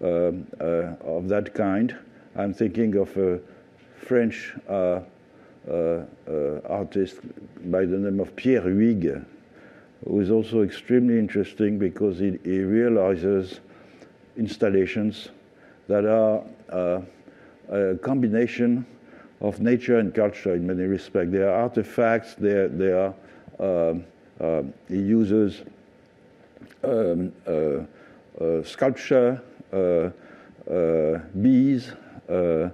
uh, uh of that kind. I'm thinking of a French uh, uh, uh, artist by the name of Pierre Huyghe, who is also extremely interesting because he, he realizes installations that are a combination of nature and culture in many respects. They are artifacts, they are, they are uh, uh, he uses um, uh, uh sculpture, uh, uh, bees, a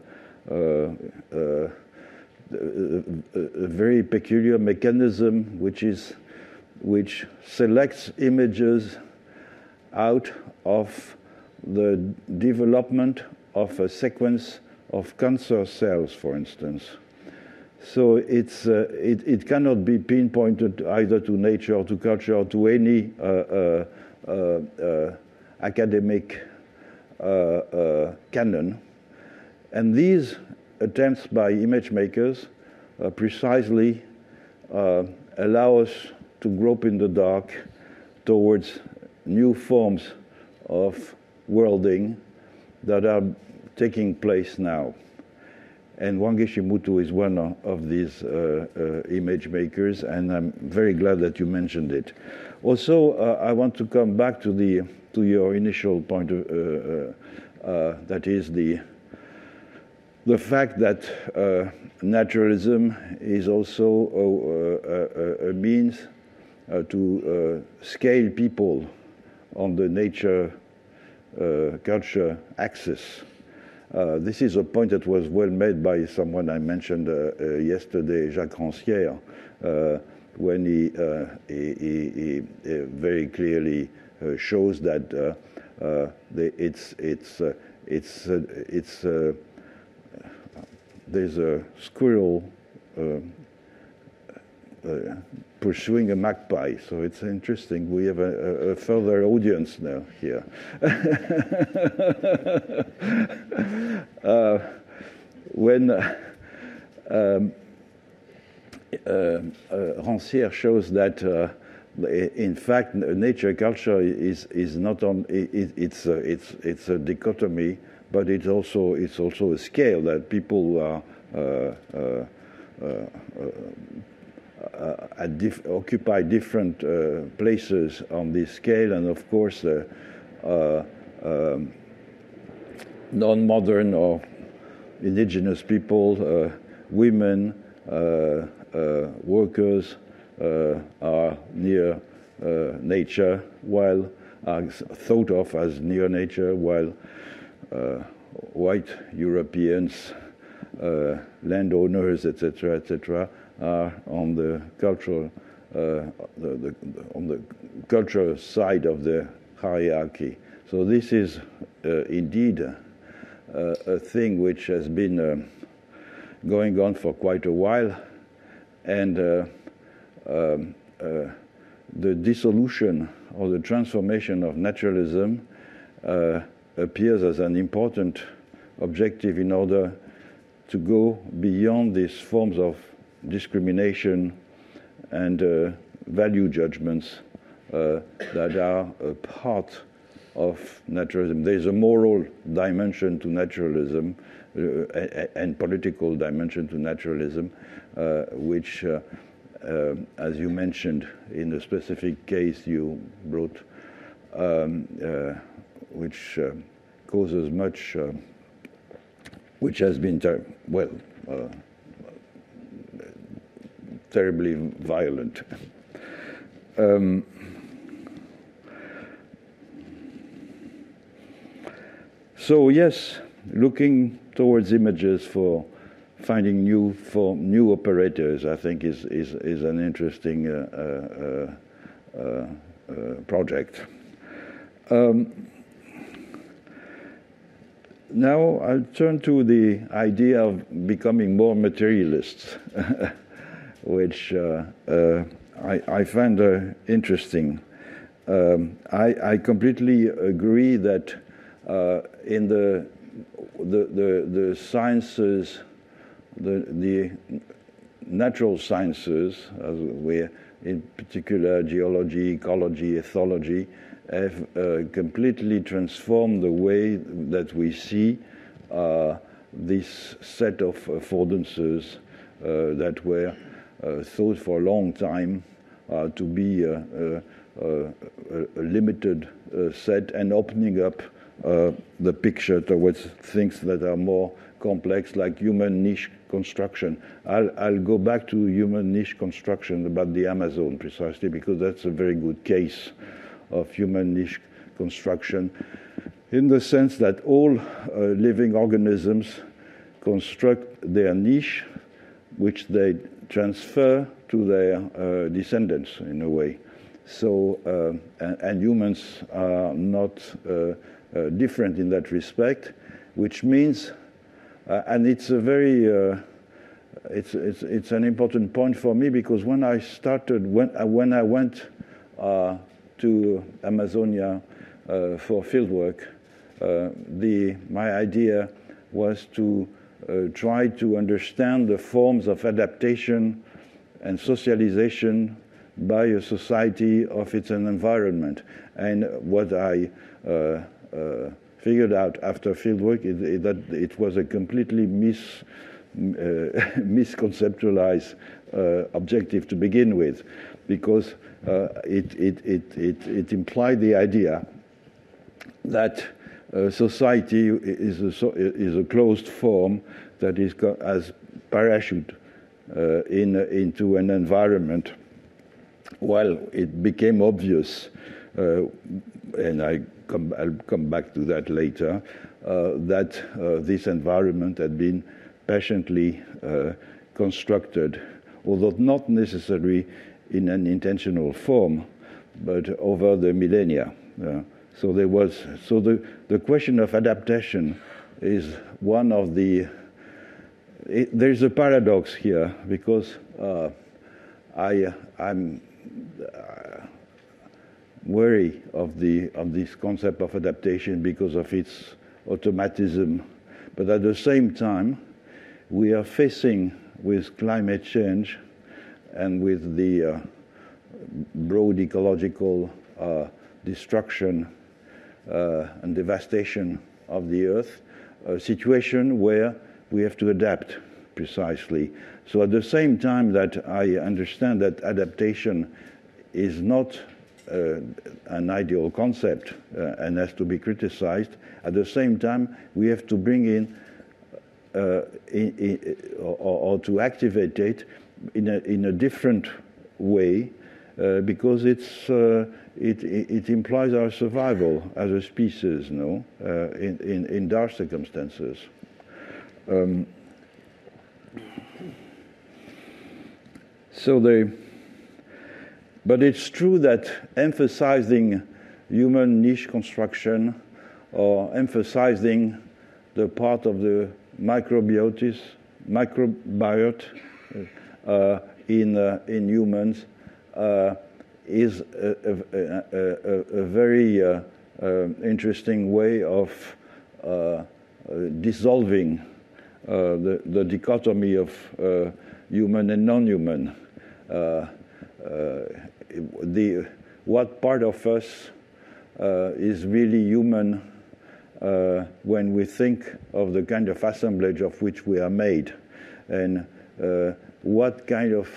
very peculiar mechanism which is which selects images out of the development of a sequence of cancer cells, for instance. So it's, uh, it, it, cannot be pinpointed either to nature or to culture or to any uh, uh, uh, uh academic canon. And these attempts by image makers precisely allow us to grope in the dark towards new forms of worlding that are taking place now. And Wangechi Mutu is one of these uh, uh, image makers, and I'm very glad that you mentioned it. Also, uh, I want to come back to the to your initial point of, uh, uh, that is the the fact that uh, naturalism is also a, a, a means uh, to uh, scale people on the nature uh, culture axis. Uh, this is a point that was well made by someone I mentioned uh, uh yesterday, Jacques Rancière, uh, when uh, he, he, he, he, very clearly shows that the, it's, it's, it's, it's there's a squirrel um, uh, uh, pursuing a magpie. So it's interesting. We have a, a, a further audience now here. *laughs* uh, when um, uh, uh, Rancière shows that uh, in fact nature culture is is not on it, it's it's it's a dichotomy but it's also it's also a scale that people are uh, uh, uh, Uh, dif- occupy different uh, places on this scale, and of course, uh, um, non-modern or indigenous people, women, workers are near nature, while are thought of as near nature, while uh, white Europeans, uh, landowners, etc., etc., are on the cultural, uh, the, the, on the cultural side of the hierarchy. So this is indeed a thing which has been going on for quite a while, and uh, um, uh, the dissolution or the transformation of naturalism uh, appears as an important objective in order to go beyond these forms of discrimination and uh, value judgments uh, that are a part of naturalism. There's a moral dimension to naturalism uh, and political dimension to naturalism, uh, which, uh, uh, as you mentioned in the specific case you brought, um, which causes much, which has been, well, terribly violent. Um, so yes, looking towards images for finding new for new operators, I think is is, is an interesting uh, uh, uh, uh project. Um, now I'll turn to the idea of becoming more materialists. *laughs* which uh, uh, I, I, find uh, interesting. Um, I, I, completely agree that in the, the, the, the sciences, the, the natural sciences, as we, in particular geology, ecology, ethology, have uh, completely transformed the way that we see uh, this set of affordances uh, that were thought for a long time uh, to be a, a, limited uh, set and opening up the picture towards things that are more complex, like human niche construction. I'll, I'll, go back to human niche construction about the Amazon precisely because that's a very good case of human niche construction in the sense that all uh, living organisms construct their niche, which they transfer to their uh, descendants in a way. So, uh, and, and, humans are not uh, different in that respect, which means, and it's a very it's, it's, it's an important point for me because when I started, when, uh, when I went uh, to Amazonia uh, for fieldwork, the, my idea was to uh, try to understand the forms of adaptation and socialization by a society of its environment. And what I uh, uh, figured out after fieldwork is, is, that it was a completely mis, uh, *laughs* misconceptualized uh, objective to begin with, because uh, it, it, it, it implied the idea that uh, society is a, is a closed form that is as parachute uh, in, into an environment. Well, it became obvious, uh, and I come, I'll come back to that later, uh, that uh, this environment had been patiently uh, constructed, although not necessarily in an intentional form, but over the millennia. So there was so the, the question of adaptation is one of the it, there's a paradox here because uh, I I'm uh, wary of the of this concept of adaptation because of its automatism, but at the same time we are facing with climate change and with the uh, broad ecological uh, destruction and devastation of the earth, a situation where we have to adapt precisely. So, at the same time that I understand that adaptation is not uh, an ideal concept uh, and has to be criticized, at the same time, we have to bring in, uh, in, in or, or, to activate it in a, in a different way uh, because it's uh, it, it, implies our survival as a species, no, uh, in, in, in dark circumstances. Um, so they, but it's true that emphasizing human niche construction or emphasizing the part of the microbiotis, microbiota uh, in, uh, in humans is a, a, a, a very uh, uh, interesting way of uh, dissolving the, the dichotomy of human and non-human. the what part of us uh, is really human uh, when we think of the kind of assemblage of which we are made, and uh, what kind of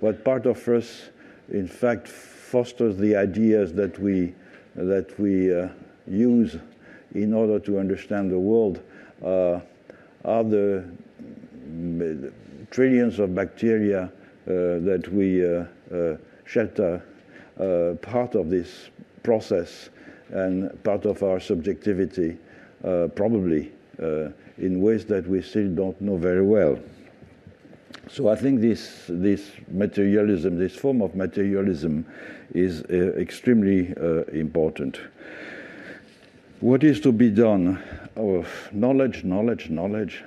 what part of us, in fact, fosters the ideas that we that we uh, use in order to understand the world uh, are the trillions of bacteria uh, that we shelter part of this process and part of our subjectivity, uh, probably uh, in ways that we still don't know very well. So I think this this materialism, this form of materialism, is uh, extremely uh, important. What is to be done? Oh, knowledge, knowledge, knowledge.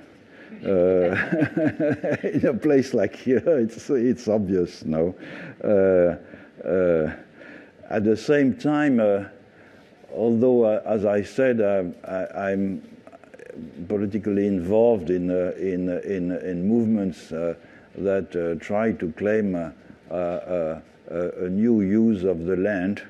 Uh, *laughs* in a place like here, it's it's obvious. No. Uh, at the same time, although, uh, as I said, uh, I, am politically involved in, uh, in, in, in, movements that try to claim a new use of the land,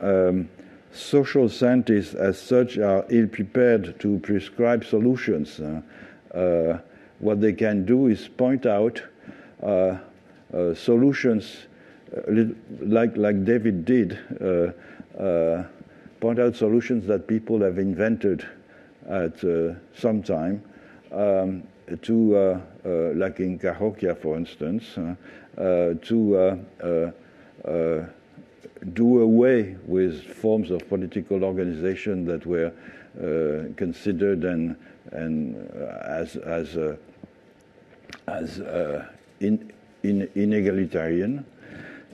um, social scientists as such are ill prepared to prescribe solutions. Uh, what they can do is point out uh, uh, solutions like, like David did point out solutions that people have invented at uh, some time um, to, uh, uh, like in Cahokia, for instance, to do away with forms of political organization that were uh, considered and, and uh, as, as, uh, as in, in, inegalitarian.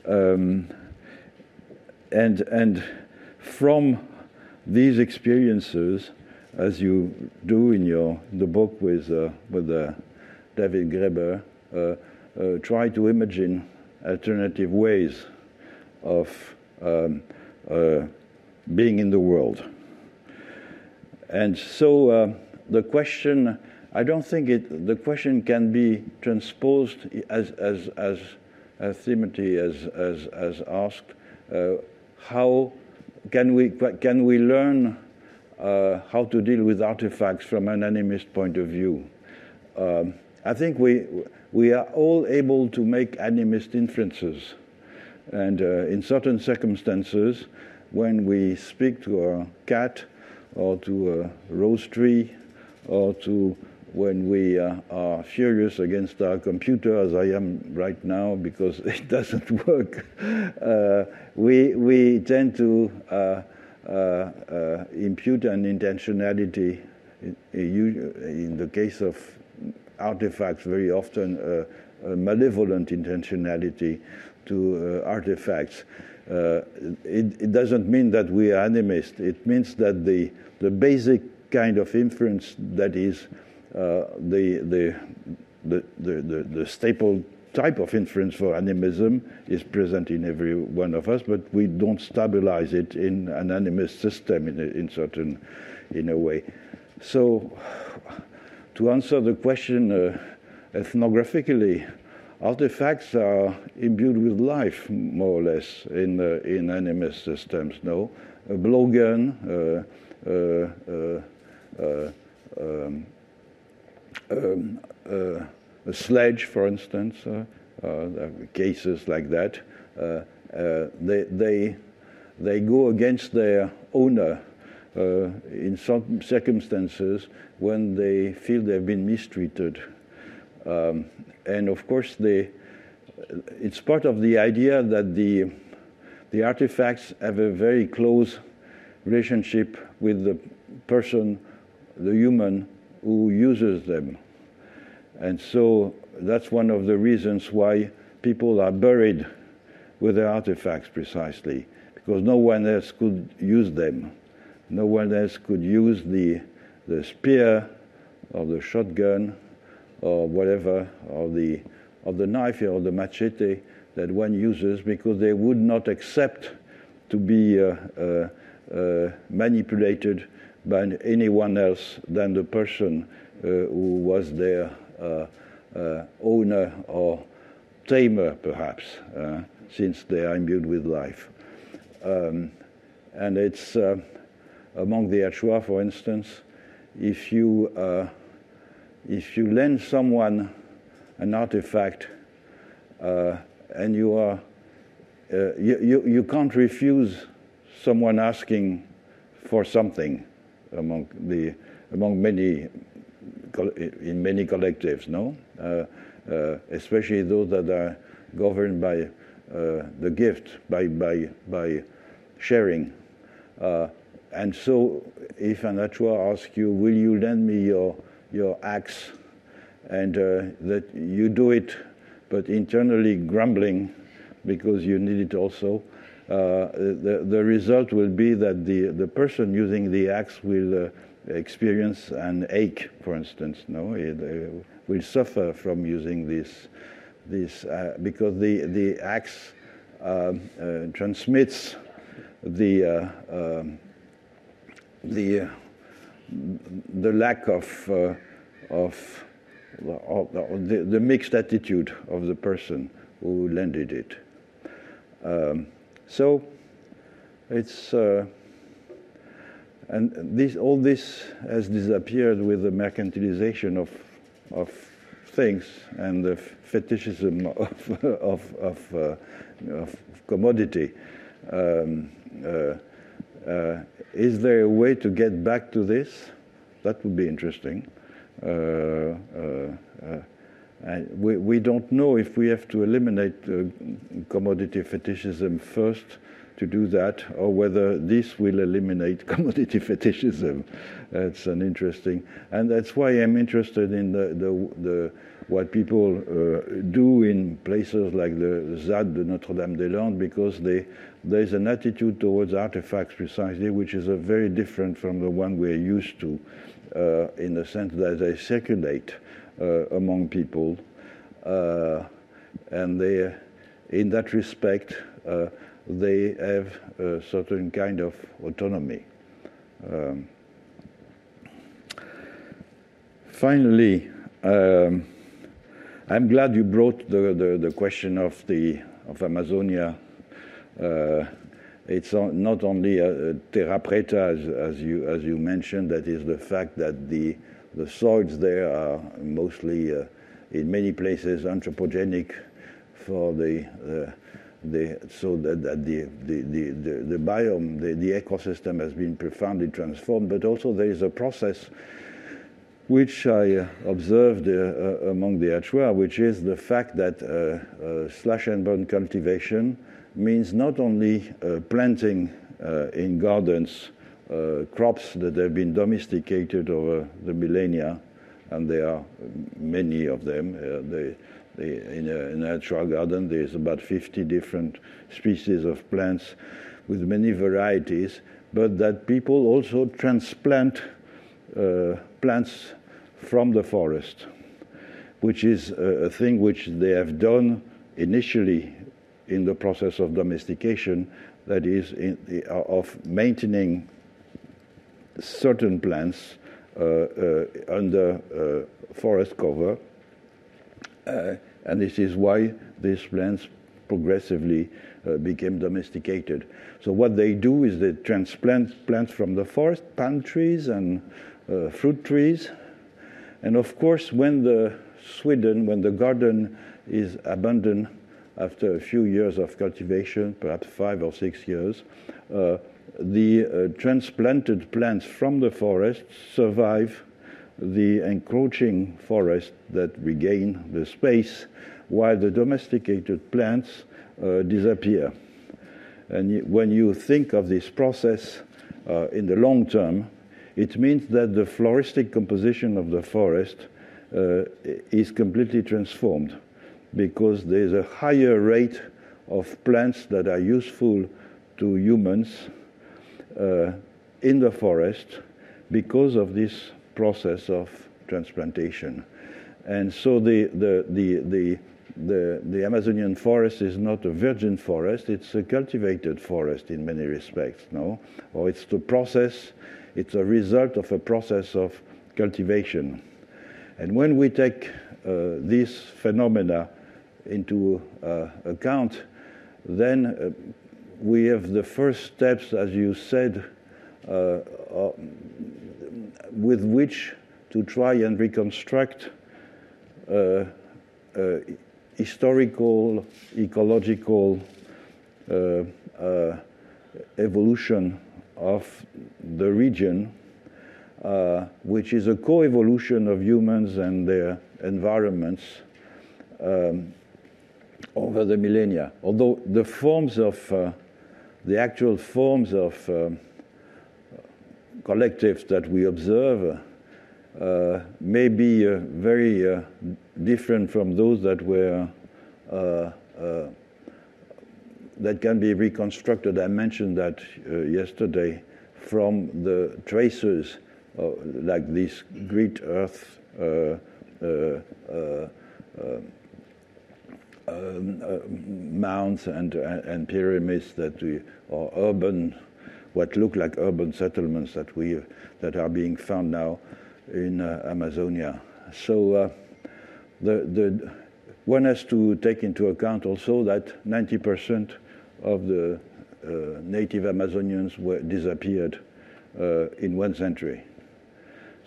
Um, and, and from these experiences, as you do in your the book with uh, with uh, David Graeber, uh, uh try to imagine alternative ways of um, uh, being in the world. And so uh, the question, I don't think it. The question can be transposed as as as as Timothy as as as asked. how can we, can we learn uh, how to deal with artifacts from an animist point of view? Um, I think we, we are all able to make animist inferences. And uh, in certain circumstances, when we speak to a cat or to a rose tree or to when we uh, are furious against our computer, as I am right now because *laughs* it doesn't work, *laughs* uh, we, we tend to uh, impute an intentionality. In, in, the case of artifacts, very often a malevolent intentionality to artifacts. Uh, it, it, doesn't mean that we are animist. It means that the, the basic kind of inference that is uh, the, the, the, the, the staple type of inference for animism is present in every one of us, but we don't stabilize it in an animist system in, a, in certain in a way. So, to answer the question uh, ethnographically, artifacts are imbued with life, more or less, in uh, in animist systems. No, a blowgun. Uh, uh, uh um, um, uh, a sledge, for instance, uh, uh, cases like that, they, they, they go against their owner in some circumstances when they feel they've been mistreated. Um, and of course, they, it's part of the idea that the, the artifacts have a very close relationship with the person, the human who uses them. And so that's one of the reasons why people are buried with their artifacts precisely, because no one else could use them. No one else could use the, the spear or the shotgun or whatever, or the, or the knife or the machete that one uses because they would not accept to be uh, uh, uh, manipulated by anyone else than the person uh, who was uh, owner or tamer, perhaps, uh, since they are imbued with life. Um, and it's uh, among the Achuar, for instance, if you uh, if you lend someone an artifact uh, and you are uh, you, you, you can't refuse someone asking for something among the among many in many collectives, no, uh, uh, especially those that are governed by uh, the gift, by by by sharing. And so, if an Achuar asks you, "Will you lend me your your axe?" and that you do it, but internally grumbling because you need it also, uh, the, the result will be that the, the person using the axe will uh, experience an ache, for instance. No, it uh, will suffer from using this, this uh, because the the axe um, uh, transmits the um, the the lack of of the, the, mixed attitude of the person who landed it. Um, so it's uh, and this all this has disappeared with the mercantilization of of things and the fetishism *laughs* of of of, uh, of commodity. Um, uh, uh, is there a way to get back to this? That would be interesting. Uh, uh, we, we don't know if we have to eliminate uh, commodity fetishism first to do that, or whether this will eliminate *laughs* commodity fetishism. That's an interesting, and that's why I'm interested in the, the, the what people uh, do in places like the ZAD de Notre-Dame-des-Landes, because they, there's an attitude towards artifacts precisely which is very different from the one we're used to, uh, in the sense that they circulate uh, among people, uh, and they, in that respect, uh, they have a certain kind of autonomy. Um, finally, um, I'm glad you brought the, the, the, question of the of Amazonia. Uh, it's not only terra preta, as, as, you as you mentioned, that is the fact that the the soils there are mostly, uh, in many places, anthropogenic for the, uh, the so that, that the, the, the, the, biome, the, the ecosystem has been profoundly transformed, but also there is a process which I uh, observed uh, uh, among the Achuar, which is the fact that uh, uh, slash and burn cultivation means not only uh, planting in gardens crops that have been domesticated over the millennia, and there are many of them. They, in, a, natural garden, there's about 50 different species of plants with many varieties, but that people also transplant uh, plants from the forest, which is a, a, thing which they have done initially in the process of domestication, that is, in, of maintaining certain plants uh, uh, under uh, forest cover, and this is why these plants progressively became domesticated. So what they do is they transplant plants from the forest, palm trees and fruit trees, and of course, when the swidden, when the garden is abandoned after a few years of cultivation, perhaps five or six years, uh, the uh, transplanted plants from the forest survive the encroaching forest that regain the space, while the domesticated plants uh, disappear. And when you think of this process uh, in the long term, it means that the floristic composition of the forest uh, is completely transformed because there's a higher rate of plants that are useful to humans uh, in the forest because of this process of transplantation. And so the, the, the, the, the, the Amazonian forest is not a virgin forest, it's a cultivated forest in many respects, no? Or it's the process, it's a result of a process of cultivation. And when we take uh, these phenomena into uh, account, then uh, we have the first steps, as you said, uh, with which to try and reconstruct uh, uh, historical, ecological uh, evolution of the region, which is a co-evolution of humans and their environments um, over the millennia. Although the forms of uh, the actual forms of uh, collectives that we observe uh, may be uh, very uh, different from those that were that can be reconstructed. I mentioned that yesterday from the traces, like these great earth um, uh, mounds and, and pyramids that we, or urban, what look like urban settlements that we that are being found now in uh, Amazonia. So uh, the, the, one has to take into account also that 90% of the uh, native Amazonians were disappeared in one century.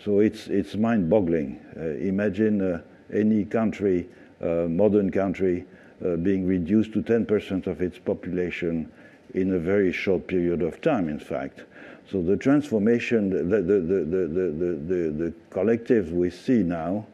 So it's, it's mind boggling. imagine any country, modern country, being reduced to 10% of its population in a very short period of time, in fact. So the transformation, the, the, the, the, the, collectives we see now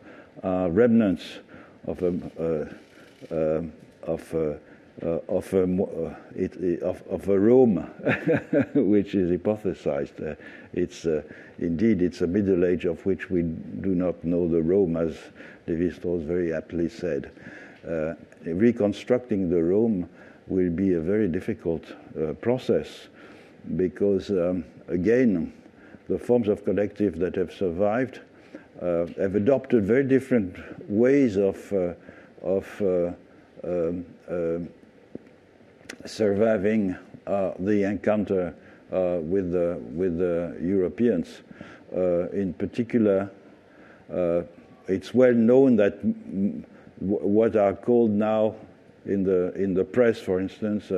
are remnants of a, uh, uh, of a, uh, of, a, uh, it, of, of a Rome, *laughs* which is hypothesized. Uh, it's uh, indeed it's a Middle Age of which we do not know the Rome, as Lévi-Strauss very aptly said. reconstructing the Rome will be a very difficult process because um, again, the forms of collective that have survived uh, have adopted very different ways of, uh, of uh, um, uh, surviving uh, the encounter uh, with, the, with the Europeans. in particular, it's well known that what are called now in the, in the press, for instance,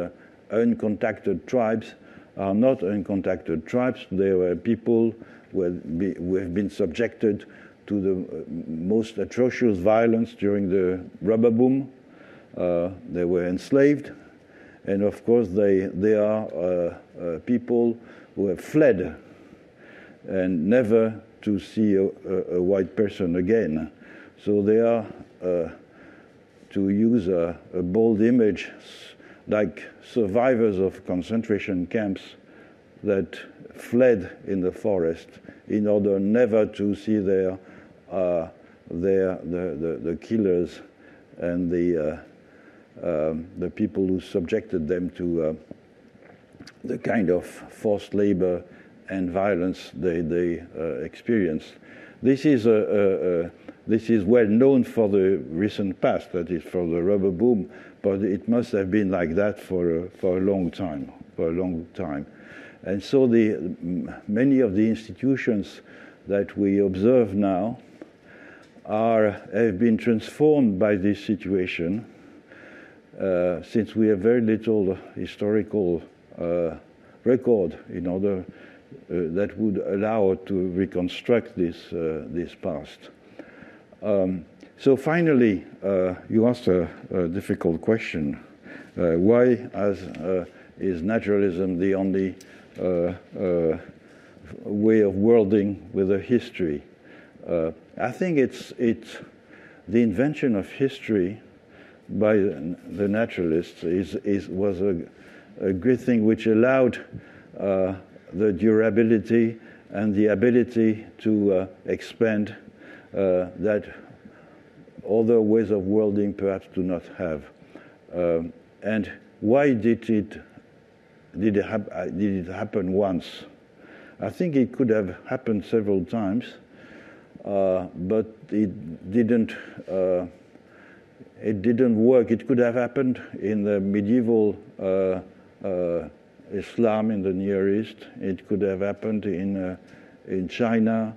uncontacted tribes are not uncontacted tribes. They were people who be, who have been subjected to the uh, most atrocious violence during the rubber boom. Uh, they were enslaved. And of course, they, they are uh, uh, people who have fled and never to see a, a, a white person again. So they are, uh, to use a, a bold image, like survivors of concentration camps that fled in the forest in order never to see their, uh, their the, the, the, killers and the, uh, um, the people who subjected them to uh, the kind of forced labor and violence they, they uh, experienced. This is a this is well known for the recent past, that is for the rubber boom, but it must have been like that for a, for a long time, for a long time. And so the, many of the institutions that we observe now are, have been transformed by this situation uh, since we have very little historical uh, record in order uh, that would allow to reconstruct this, uh, this past. Um, so finally, uh, you asked a, a difficult question. Uh, why as, uh, is naturalism the only uh, uh, way of worlding with a history? Uh, I think it's, it's the invention of history by the naturalists is, is, was a, a great thing which allowed the durability and the ability to expand that other ways of worlding perhaps do not have. Um, and why did it did it, hap- uh, did it happen once? I think it could have happened several times, uh, but it didn't. Uh, it didn't work. It could have happened in the medieval uh, uh Islam in the Near East. It could have happened in in China.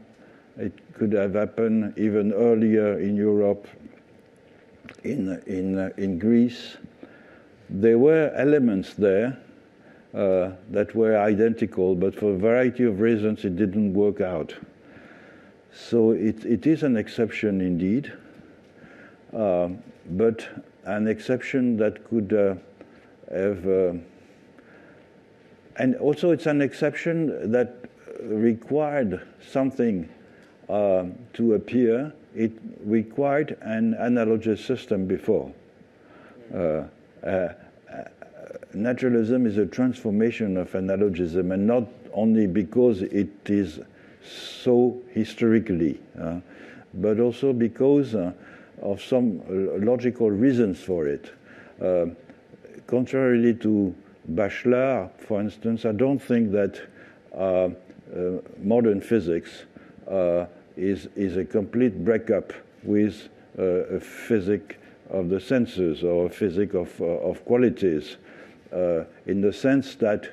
It could have happened even earlier in Europe in, in, uh, in Greece, there were elements there uh, that were identical, but for a variety of reasons it didn't work out. So it, it is an exception indeed, uh, but an exception that could uh, have. Uh, and also, it's an exception that required something uh, to appear. It required an analogous system before. Uh, uh, naturalism is a transformation of analogism, and not only because it is so historically, uh, but also because uh, of some logical reasons for it. Uh, contrarily to Bachelard, for instance, I don't think that uh, uh, modern physics uh, is, is a complete breakup with a physics of the senses or a physics of, of qualities, in the sense that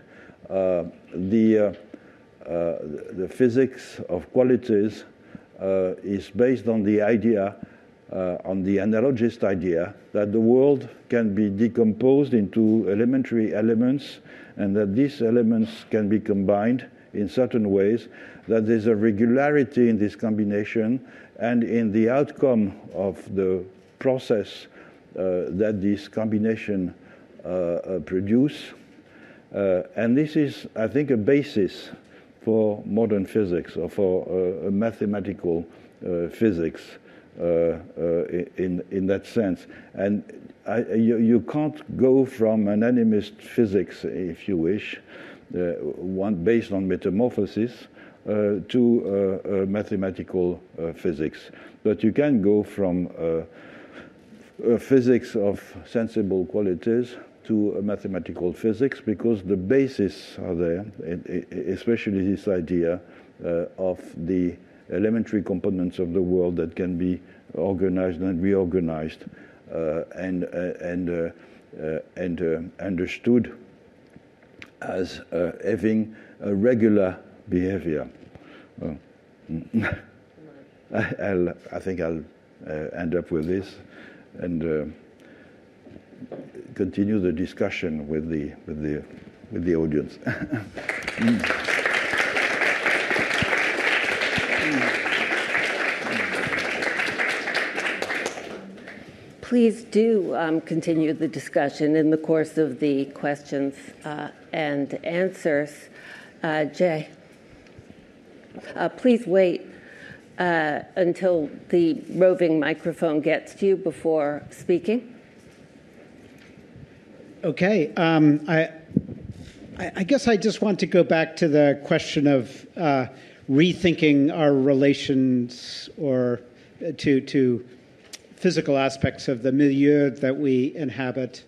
the uh, the physics of qualities uh, is based on the idea, uh, on the analogist idea, that the world can be decomposed into elementary elements and that these elements can be combined in certain ways, that there's a regularity in this combination and in the outcome of the process uh, that this combination uh, uh, produce. and this is, I think, a basis for modern physics or for uh, mathematical uh, physics uh, in, in that sense. And I, you, you, can't go from an animist physics, if you wish, one based on metamorphosis, uh, to uh, uh, mathematical physics. But you can go from physics of sensible qualities to mathematical physics because the bases are there, especially this idea uh, of the elementary components of the world that can be organized and reorganized uh, and, uh, and, uh, uh, and uh, understood as uh, having a regular behavior. Oh. *laughs* I, I think I'll uh, end up with this. And uh, continue the discussion with the, with the, with the audience. *laughs* Mm. Please do um, continue the discussion in the course of the questions uh, and answers. Uh, Jay, uh, please wait uh, until the roving microphone gets to you before speaking. Okay. Um, I, I guess I just want to go back to the question of uh, rethinking our relations or uh, to, to physical aspects of the milieu that we inhabit,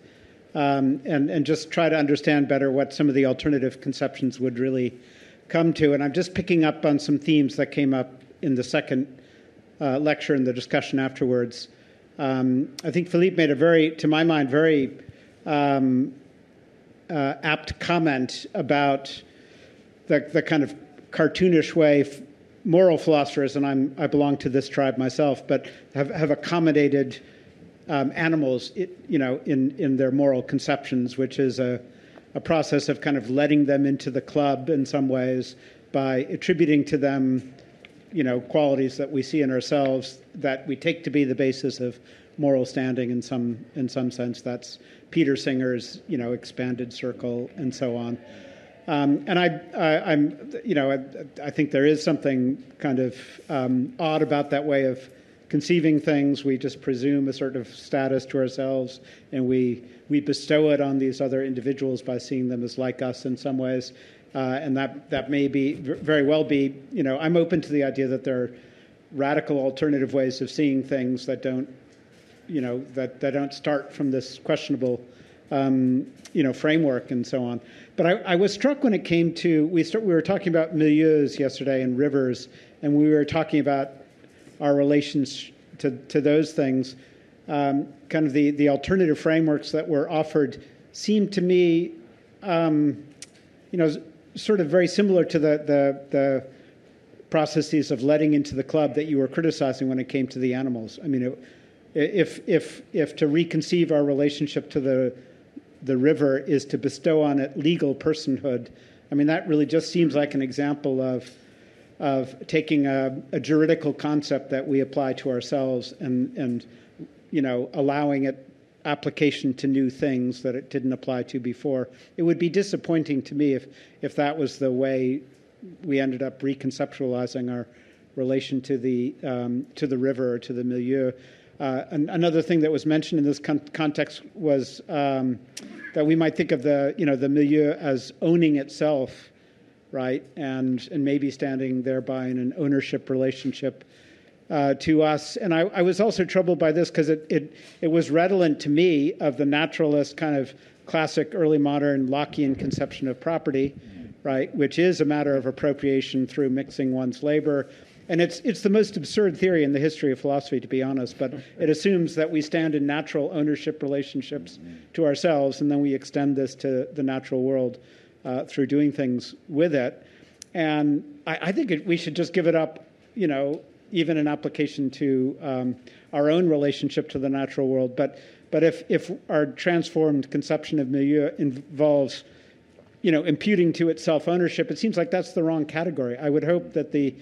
um, and, and just try to understand better what some of the alternative conceptions would really come to. And I'm just picking up on some themes that came up in the second uh, lecture and the discussion afterwards. Um, I think Philippe made a very, to my mind, very um, uh, apt comment about the, the kind of cartoonish way moral philosophers, and I'm, I belong to this tribe myself, but have, have accommodated um, animals, you know, in, in their moral conceptions, which is a, a process of kind of letting them into the club in some ways by attributing to them, you know, qualities that we see in ourselves that we take to be the basis of moral standing in some in some sense. That's Peter Singer's, you know, expanded circle and so on. Um, and I, I, am you know, I, I, think there is something kind of um, odd about that way of conceiving things. We just presume a sort of status to ourselves, and we we bestow it on these other individuals by seeing them as like us in some ways. Uh, and that that may be very well be. You know, I'm open to the idea that there are radical alternative ways of seeing things that don't you know that, that don't start from this questionable um, you know framework and so on. But I, I, was struck when it came to we start, we were talking about milieus yesterday and rivers, and we were talking about our relations to to those things. Um, kind of the the alternative frameworks that were offered seemed to me, um, you know, sort of very similar to the the the processes of letting into the club that you were criticizing when it came to the animals. I mean, it, if if if to reconceive our relationship to the the river is to bestow on it legal personhood, I mean that really just seems like an example of of taking a, a juridical concept that we apply to ourselves and and you know allowing it application to new things that it didn't apply to before. It would be disappointing to me if if that was the way we ended up reconceptualizing our relation to the um, to the river or to the milieu. Uh, an, another thing that was mentioned in this con- context was um, that we might think of the you know the milieu as owning itself, right, and and maybe standing thereby in an ownership relationship uh, to us. And I, I, was also troubled by this because it, it it was redolent to me of the naturalist kind of classic early modern Lockean conception of property, right, which is a matter of appropriation through mixing one's labor and it's, it's the most absurd theory in the history of philosophy, to be honest, but it assumes that we stand in natural ownership relationships to ourselves, and then we extend this to the natural world uh, through doing things with it. And I, I think it, we should just give it up, you know, even in application to um, our own relationship to the natural world. But, but if, if our transformed conception of milieu involves, you know, imputing to it self ownership, it seems like that's the wrong category. I would hope that the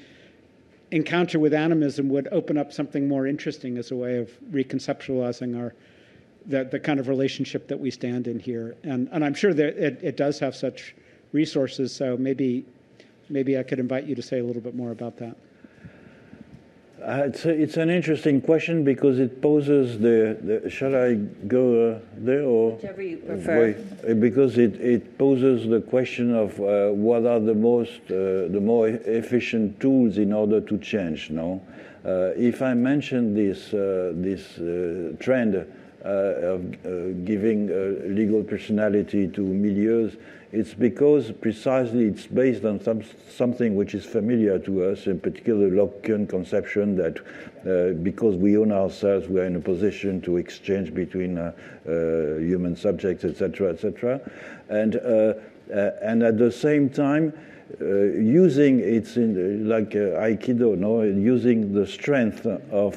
encounter with animism would open up something more interesting as a way of reconceptualizing our the, the kind of relationship that we stand in here. And, and I'm sure that it, it does have such resources, so maybe, maybe I could invite you to say a little bit more about that. Uh, it's, a, it's an interesting question because it poses the. the shall I go uh, there or? Whichever you prefer. Wait, because it, it poses the question of uh, what are the most uh, the more efficient tools in order to change. No, uh, if I mention this uh, this trend of giving legal personality to milieus it's because precisely it's based on some, something which is familiar to us, in particular the Lockean conception that uh, because we own ourselves, we are in a position to exchange between uh, uh, human subjects, etc., etc., and uh, uh, and at the same time. Uh, using it's in, like Aikido, no, using the strength of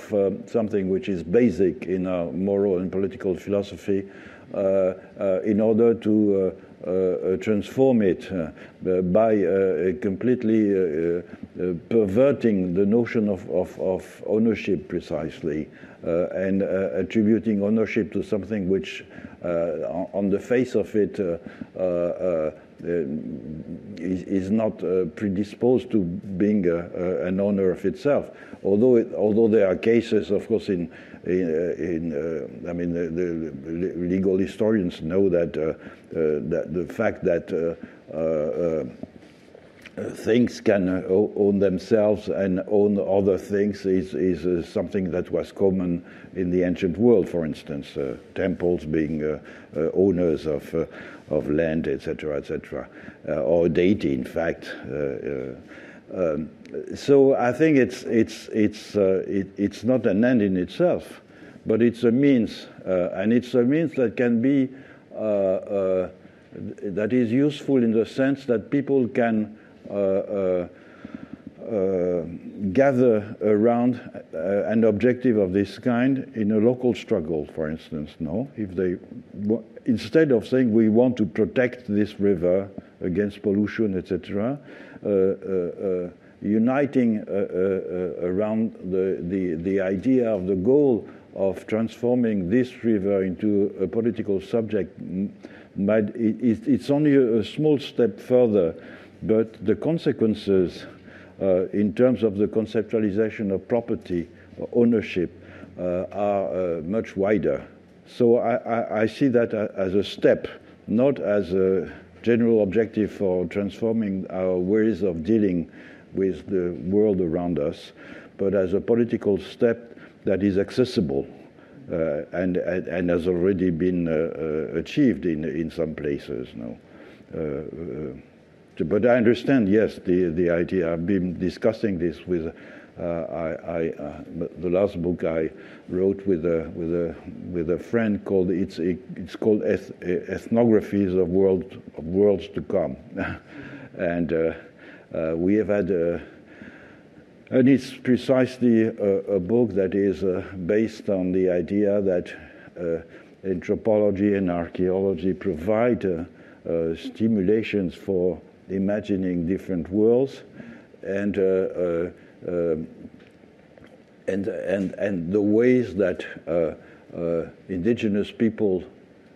something which is basic in our moral and political philosophy in order to Uh, uh, transform it uh, by uh, completely perverting the notion of, of, of ownership precisely and attributing ownership to something which, on the face of it, is, is, not predisposed to being an owner of itself. Although, it, although there are cases, of course, in in, uh, I mean, the, the, legal historians know that, uh, uh, that the fact that things can own themselves and own other things is, is uh, something that was common in the ancient world, for instance, uh, temples being uh, owners of, of land, etc., etc., or deity, in fact. Um, so I think it's it's it's uh, it, it's not an end in itself, but it's a means, uh, and it's a means that can be uh, uh that is useful in the sense that people can. Uh, uh, gather around an objective of this kind in a local struggle, for instance. No, if they instead of saying we want to protect this river against pollution, etc., uniting uh, uh, uh, around the, the, the idea of the goal of transforming this river into a political subject might, it, it's only a, small step further, but the consequences uh, in terms of the conceptualization of property ownership uh, are uh, much wider. So I, I, I, see that as a step, not as a general objective for transforming our ways of dealing with the world around us, but as a political step that is accessible uh, and, and, and, has already been uh, uh, achieved in, in some places. No? Uh, uh, but I understand, yes, the, the idea. I've been discussing this with. Uh, I, I the last book I wrote with a with a with a friend called it's it's called eth, ethnographies of world of worlds to come, *laughs* and uh, we have had uh, And it's precisely a, a book that is uh, based on the idea that uh, anthropology and archaeology provide uh, uh stimulations for imagining different worlds and, uh, uh, and, and, and the ways that indigenous people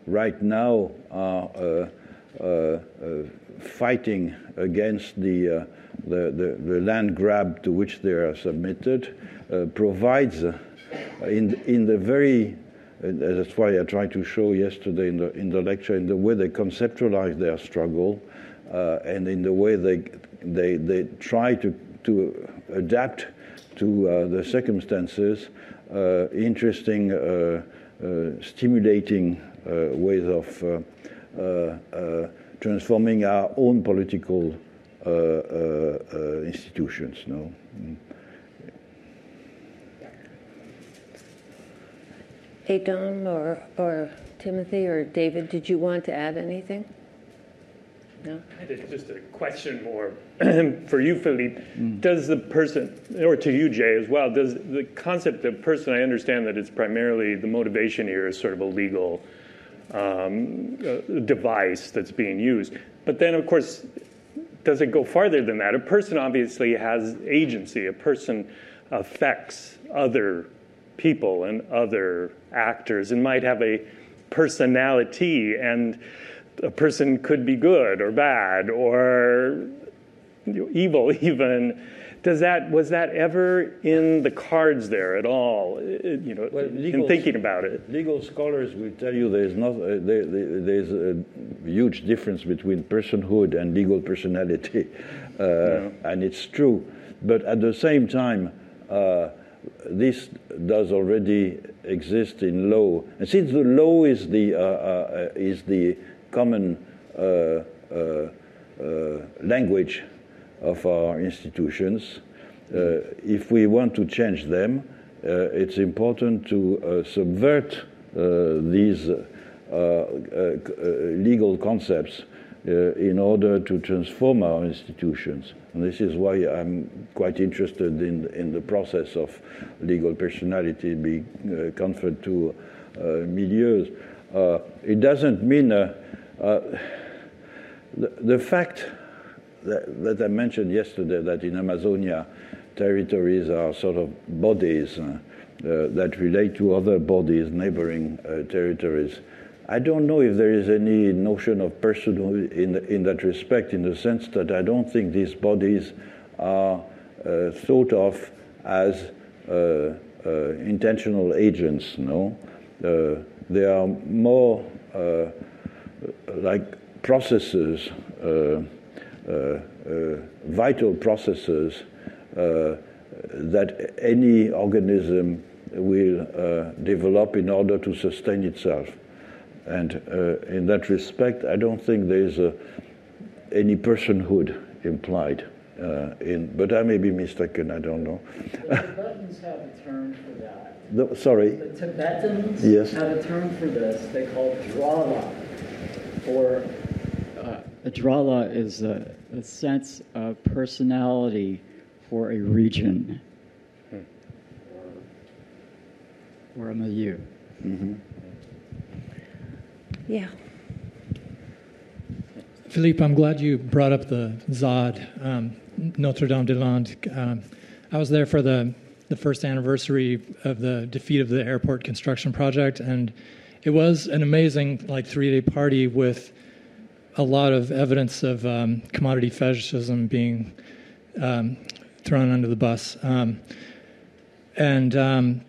right now are fighting against the the, the, the, land grab to which they are submitted uh, provides, uh, in, in the very, uh, that's why I tried to show yesterday in the, in the lecture, in the way they conceptualize their struggle uh, and in the way they, they, they try to, to adapt to uh, the circumstances, uh, interesting, stimulating ways of transforming our own political uh, uh, uh, institutions. No. Mm. Adom or, or Timothy or David, did you want to add anything? No? Just a question more *clears throat* for you, Philippe. Mm. Does the person, or to you, Jay, as well, does the concept of person, I understand that it's primarily the motivation here is sort of a legal um, uh, device that's being used. But then, of course, does it go farther than that? A person obviously has agency. A person affects other people and other actors and might have a personality and a person could be good or bad or evil *laughs* even does that was that ever in the cards there at all? You know, well, legal, in thinking about it. Legal scholars will tell you there's not uh, there, there's a huge difference between personhood and legal personality, *laughs* uh, yeah. and it's true. But at the same time, uh, this does already exist in law, and since the law is the uh, uh is the common uh, language of our institutions. Uh, if we want to change them, uh, it's important to uh, subvert these legal concepts in order to transform our institutions. And this is why I'm quite interested in, in the process of legal personality being uh, conferred to uh, milieux. Uh, it doesn't mean the, the fact that, that, I mentioned yesterday that in Amazonia, territories are sort of bodies uh, uh, that relate to other bodies, neighboring uh, territories. I don't know if there is any notion of personhood in, in that respect, in the sense that I don't think these bodies are uh, thought of as uh, uh, intentional agents. No, they are more like processes. Uh, uh, vital processes uh, that any organism will develop in order to sustain itself. And in that respect, I don't think there is any personhood implied. Uh, in, but I may be mistaken. I don't know. The Tibetans have a term for that. The, sorry. The Tibetans yes. have a term for this. They call it drala, or uh, a drala is a, a sense of personality for a region or, or a milieu. Mm-hmm. Yeah. Philippe, I'm glad you brought up the ZAD, um, Notre Dame des Landes. Um, I was there for the, the first anniversary of the defeat of the airport construction project, and it was an amazing like three day party with a lot of evidence of um, commodity fetishism being um, thrown under the bus. Um, and um,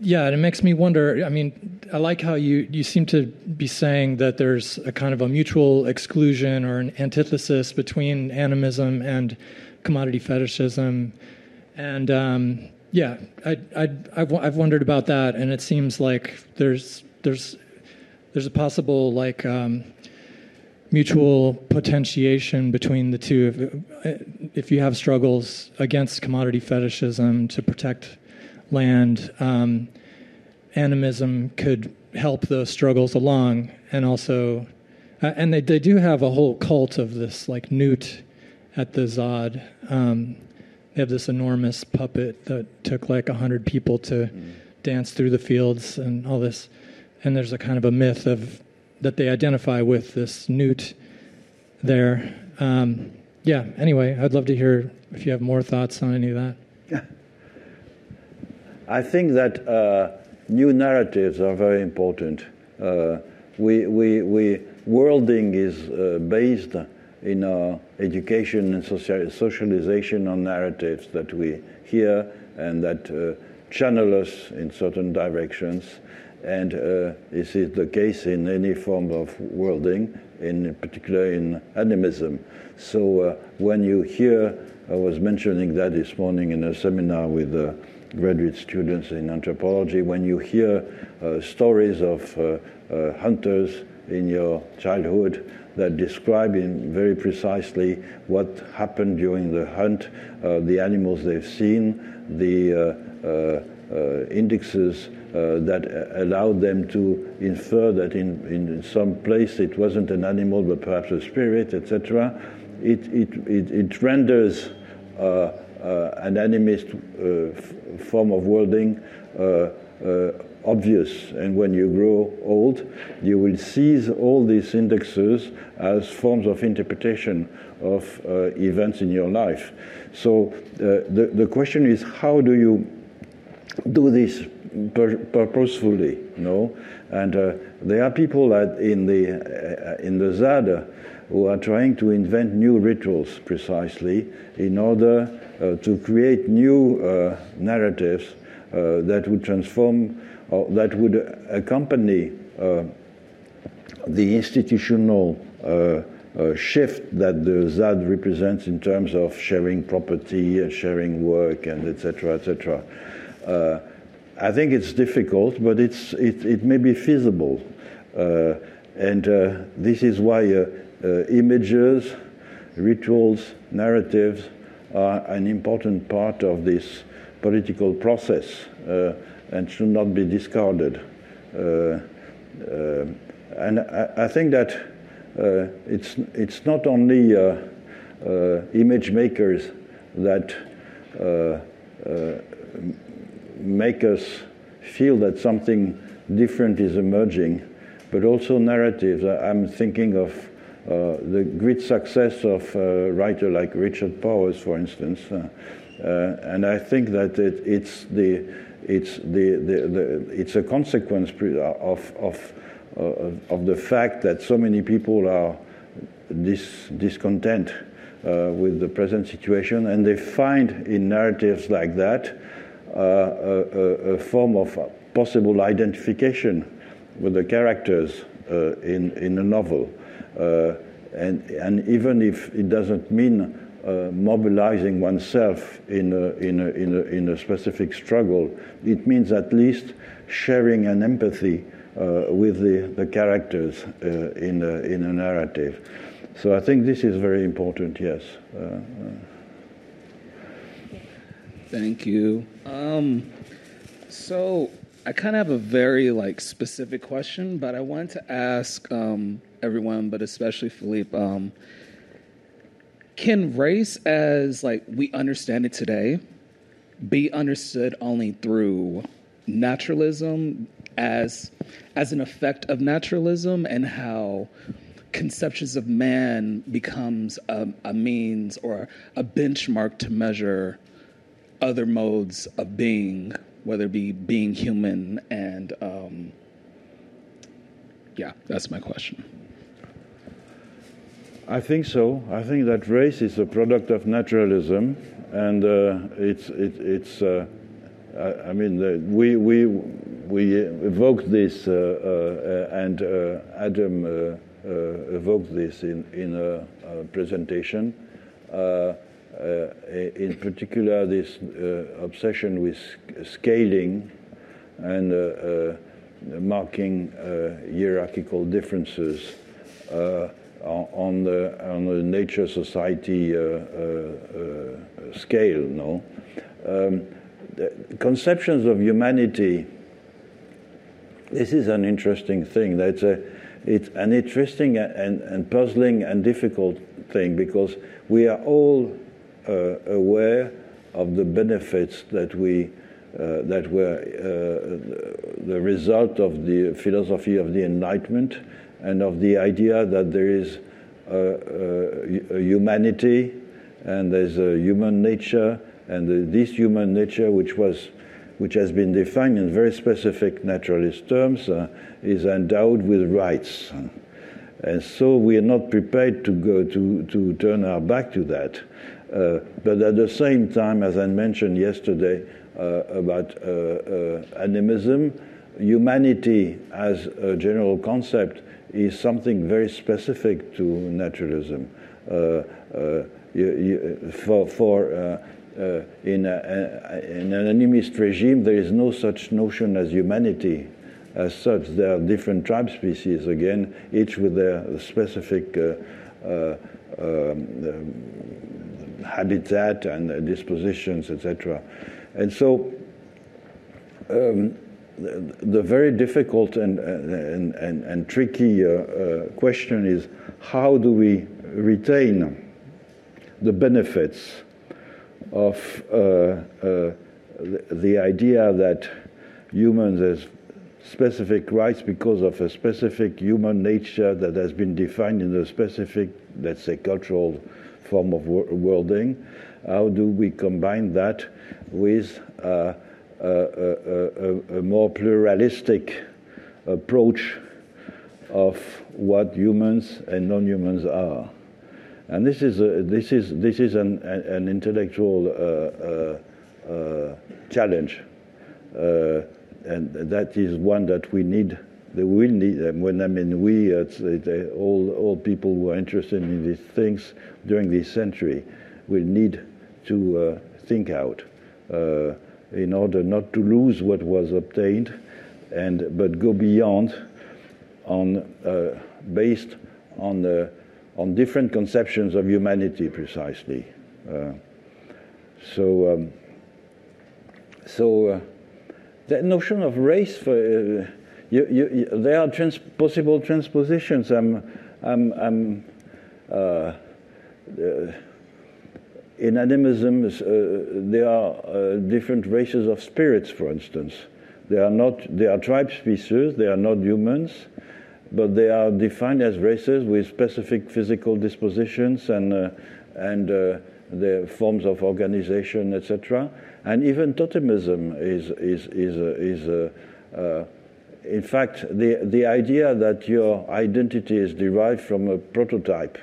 yeah, and it makes me wonder. I mean, I like how you, you seem to be saying that there's a kind of a mutual exclusion or an antithesis between animism and commodity fetishism. And um, yeah, I, I, I've, I've wondered about that, and it seems like there's there's there's a possible like um, mutual potentiation between the two. If, if, you have struggles against commodity fetishism to protect land, um, animism could help those struggles along, and also, uh, and they they do have a whole cult of this like newt at the ZAD. Um, they have this enormous puppet that took like a hundred people to mm. dance through the fields and all this. And there's a kind of a myth of that they identify with this newt there. Um, yeah. Anyway, I'd love to hear if you have more thoughts on any of that. Yeah. *laughs* I think that uh, new narratives are very important. Uh, we, we, we, worlding is uh, based in our education and socialization on narratives that we hear and that uh, channel us in certain directions. And uh, this is the case in any form of worlding, in particular in animism. So uh, when you hear, I was mentioning that this morning in a seminar with uh, graduate students in anthropology, when you hear uh, stories of uh, uh, hunters in your childhood that describe in very precisely what happened during the hunt, the animals they've seen, the uh, uh, that allowed them to infer that in, in some place it wasn't an animal but perhaps a spirit, etc. It, it, it, it renders an animist form of worlding obvious. And when you grow old, you will seize all these indexes as forms of interpretation of uh, events in your life. So uh, the, the question is how do you do this purposefully? You know? And uh, there are people that in the, uh, in the ZAD who are trying to invent new rituals precisely in order uh, to create new uh, narratives that would transform or that would accompany uh, the institutional uh, shift that the ZAD represents in terms of sharing property and sharing work and etc. etc. I think it's difficult, but it's, it, it may be feasible. and this is why images, rituals, narratives are an important part of this political process. Uh, and should not be discarded. Uh, uh, and I, I, think that uh, it's, it's not only image makers that make us feel that something different is emerging, but also narratives. I'm thinking of uh, the great success of a writer like Richard Powers, for instance. Uh, uh, and I think that it, it's the it's, the, the, the, it's a consequence of, of, uh, of the fact that so many people are dis, discontent uh, with the present situation, and they find in narratives like that uh, a, a, form of possible identification with the characters uh, in, in a novel. Uh, and, and even if it doesn't mean uh, mobilizing oneself in a, in, a, in, a, in a specific struggle. It means at least sharing an empathy uh, with the, the characters uh, in, a, in a narrative. So I think this is very important, yes. Thank you. Um, so I kind of have a very like specific question, but I wanted to ask um, everyone, but especially Philippe. Um, can race as like we understand it today be understood only through naturalism as as an effect of naturalism and how conceptions of man becomes a, a means or a benchmark to measure other modes of being whether it be being human and um, yeah that's my question I think so. I think that race is a product of naturalism, and uh, it's it, it's. Uh, I, I, mean, the, we we we evoked this, uh, uh and uh, Adom uh, evoked this in in a, a presentation. In particular, this obsession with scaling and marking hierarchical differences on the on the nature society uh, uh, uh, scale. No, um, conceptions of humanity. This is an interesting thing. That's a it's an interesting and, and puzzling and difficult thing because we are all uh, aware of the benefits that we uh, that were uh, the result of the philosophy of the Enlightenment and of the idea that there is a, a humanity and there's a human nature, and the, this human nature, which was which has been defined in very specific naturalist terms, uh, is endowed with rights. And so we are not prepared to go to, to turn our back to that. Uh, but at the same time, as I mentioned yesterday uh, about uh, animism, humanity as a general concept is something very specific to naturalism. You, you, for, for uh, in, a, in, an animist regime, there is no such notion as humanity. As such, there are different tribe species, again, each with their specific uh, uh um, habitat and dispositions, etc. And so, um, the, the, very difficult and, and, and, and tricky uh, uh, question is how do we retain the benefits of uh, uh, the idea that humans have specific rights because of a specific human nature that has been defined in a specific, let's say, cultural form of worlding. How do we combine that with uh, a, a, a, more pluralistic approach of what humans and non humans are? And this is, a, this is, this is an, an intellectual uh, uh, uh, challenge. Uh, and that is one that we need. That will need. When I mean we, it's, it's all all people who are interested in these things during this century will need to uh, think out uh, in order not to lose what was obtained, and but go beyond on based on on different conceptions of humanity, precisely. Uh, so, um, so uh, the notion of race, for, you, you, there are trans possible transpositions. I'm, I'm, I'm uh, uh, in animism, uh, there are different races of spirits, for instance. They are not. They are tribe species. They are not humans but they are defined as races with specific physical dispositions and, uh, and uh, the forms of organization, etc. And even totemism is, is, is, uh, is in fact, the, the idea that your identity is derived from a prototype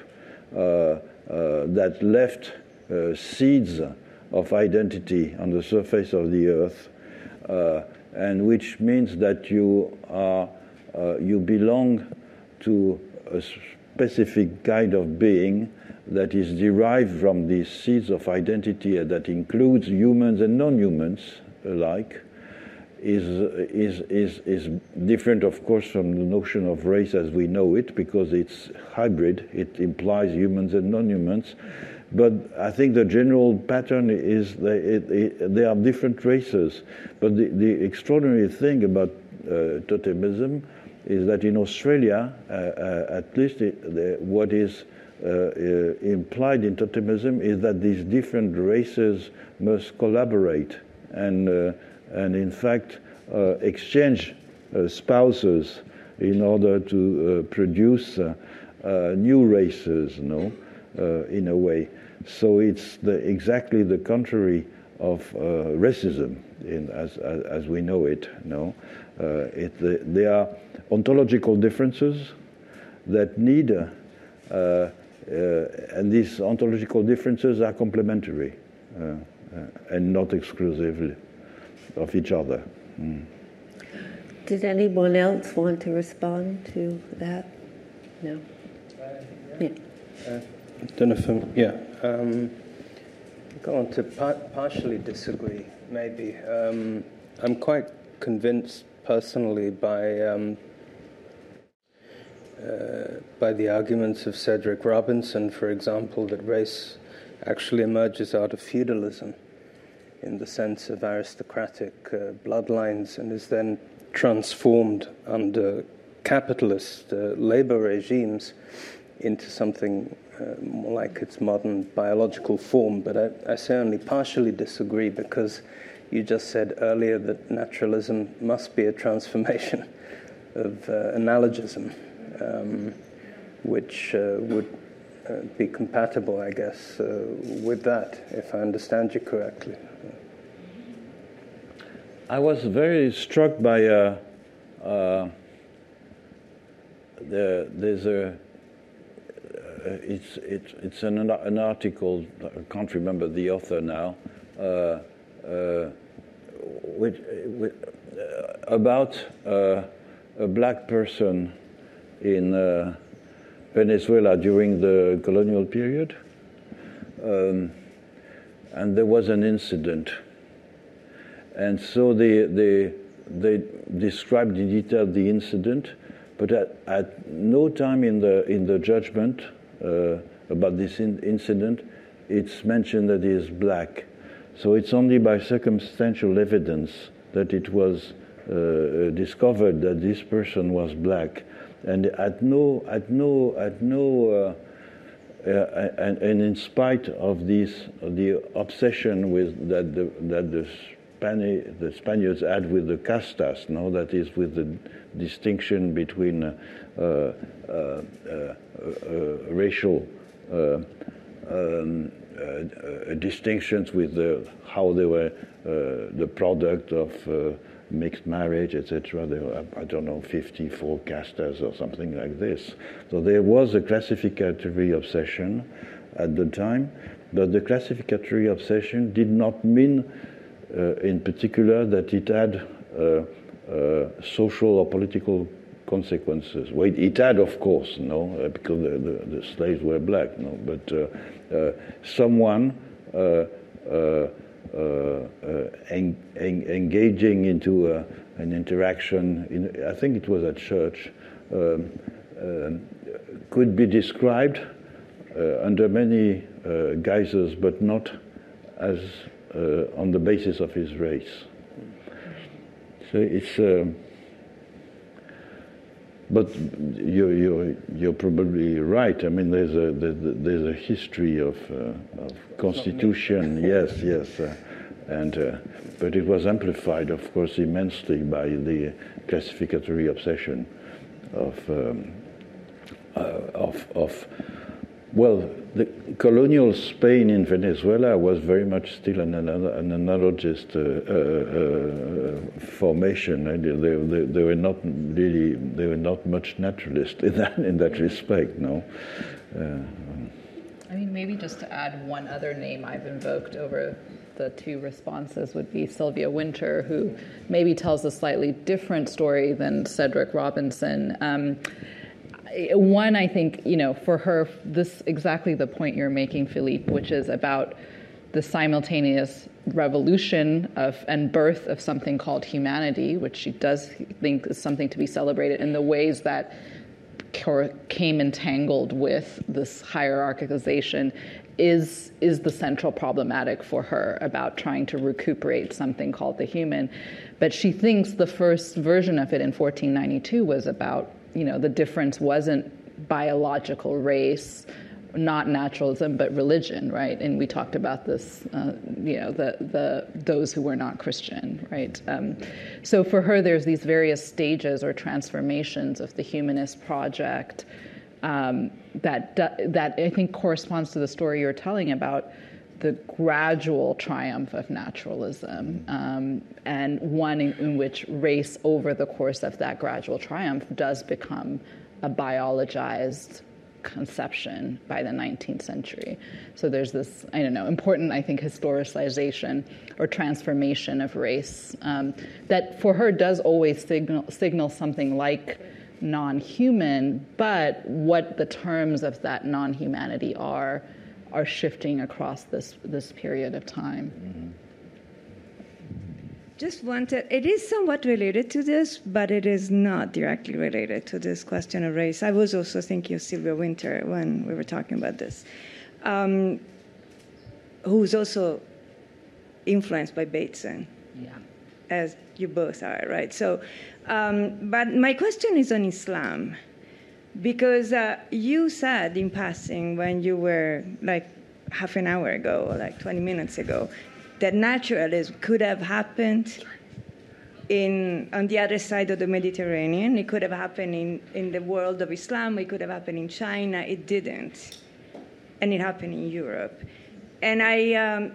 uh, that left seeds of identity on the surface of the earth, and which means that you are uh, you belong to a specific kind of being that is derived from these seeds of identity that includes humans and non-humans alike is, is, is, is different, of course, from the notion of race as we know it, because it's hybrid. It implies humans and non-humans. But I think the general pattern is that it, it, there are different races. But the, the extraordinary thing about uh, totemism is that in Australia, uh, uh, at least it, the, what is uh, implied in totemism is that these different races must collaborate and, and in fact, exchange spouses in order to produce new races, no, in a way. So it's the, exactly the contrary of uh, racism, in, as, as, as, we know it. No, uh, it, the, are ontological differences that need, uh, uh, and these ontological differences are complementary uh, and not exclusive of each other. Mm. Did anyone else want to respond to that? No. yeah. Uh, don't know if I'm, yeah. Um, go on to par- partially disagree, maybe. Um, I'm quite convinced personally by um, uh, by the arguments of Cedric Robinson, for example, that race actually emerges out of feudalism in the sense of aristocratic uh, bloodlines and is then transformed under capitalist uh, labor regimes into something uh, more like its modern biological form. But I, I certainly partially disagree because you just said earlier that naturalism must be a transformation *laughs* of uh, analogism, um, which uh, would uh, be compatible, I guess, with that, if I understand you correctly. I was very struck by uh, uh, the, there's a uh, it's it's it's an an article I can't remember the author now uh, uh, which, which, about a black person in Venezuela during the colonial period, um, and there was an incident and so they, they, they described in detail the incident, but at, at no time in the, in the judgment uh, about this in incident, it's mentioned that he is black. So it's only by circumstantial evidence that it was uh, discovered that this person was black. And at no, at no, at no, uh, uh, and, and, in spite of this, the obsession with that the, that the Spani- the Spaniards had with the castas, no, that is with the distinction between uh, uh, uh, uh racial um, distinctions with the, how they were the product of mixed marriage, etc. There were, I don't know, 54 castas or something like this. So there was a classificatory obsession at the time, but the classificatory obsession did not mean uh, in particular that it had uh, uh, social or political consequences. Well, it had, of course, no, because the, the, the, slaves were black, no, but someone en en engaging into an interaction, in, I think it was at church, um, um, could be described uh, under many uh, guises, but not as uh, on the basis of his race. So it's. Uh, but you're, you're, you're probably right. I mean, there's a, there's a history of, uh, of constitution, yes, yes. Uh, and, uh, but it was amplified, of course, immensely by the classificatory obsession of, um, uh, of, of well, the colonial Spain in Venezuela was very much still an, an, an analogist uh, uh, uh, formation. They, they, they, were not really, they were not much naturalist in that, in that respect, no. Uh, I mean, maybe just to add one other name I've invoked over the two responses would be Sylvia Wynter, who maybe tells a slightly different story than Cedric Robinson. Um, one, I think, you know, for her, this exactly the point you're making, Philippe, which is about the simultaneous revolution of and birth of something called humanity, which she does think is something to be celebrated in the ways that came entangled with this hierarchicalization is is the central problematic for her about trying to recuperate something called the human. But she thinks the first version of it in 1492 was about you know, the difference wasn't biological race, not naturalism, but religion, right? And we talked about this, uh, you know, the, the those who were not Christian, right? Um, so for her, there's these various stages or transformations of the humanist project um, that that I think corresponds to the story you're telling about the gradual triumph of naturalism, um, and one in, in, which race, over the course of that gradual triumph, does become a biologized conception by the 19th century. So there's this, I don't know, important, I think, historicization or transformation of race um, that for her does always signal, signal something like non human, but what the terms of that non humanity are are shifting across this, this period of time. Mm-hmm. Just wanted, it is somewhat related to this, but it is not directly related to this question of race. I was also thinking of Sylvia Wynter when we were talking about this, um, who's also influenced by Bateson. Yeah. As you both are, right? So, um, but my question is on Islam because uh, you said in passing when you were like half an hour ago, or like 20 minutes ago, that naturalism could have happened in, on the other side of the Mediterranean. It could have happened in, in the world of Islam. It could have happened in China. It didn't. And it happened in Europe. And I, um,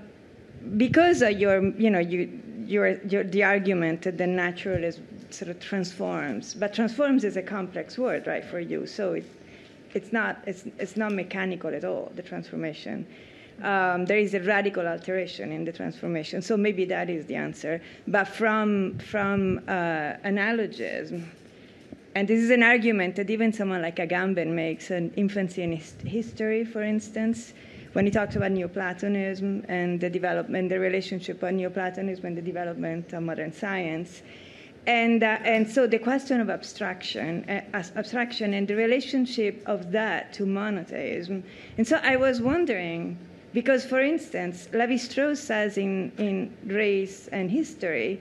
because of your, you know, you, your, your, the argument that the naturalism sort of transforms, but transforms is a complex word, right, for you. So it, it's not, it's, it's not mechanical at all, the transformation um, there is a radical alteration in the transformation. So maybe that is the answer. But from, from uh, analogism, and this is an argument that even someone like Agamben makes, an infancy in history, for instance, when he talks about Neoplatonism and the development, the relationship of Neoplatonism and the development of modern science. And, uh, and so the question of abstraction, uh, abstraction and the relationship of that to monotheism. And so I was wondering, because, for instance, Lévi-Strauss says in, in Race and History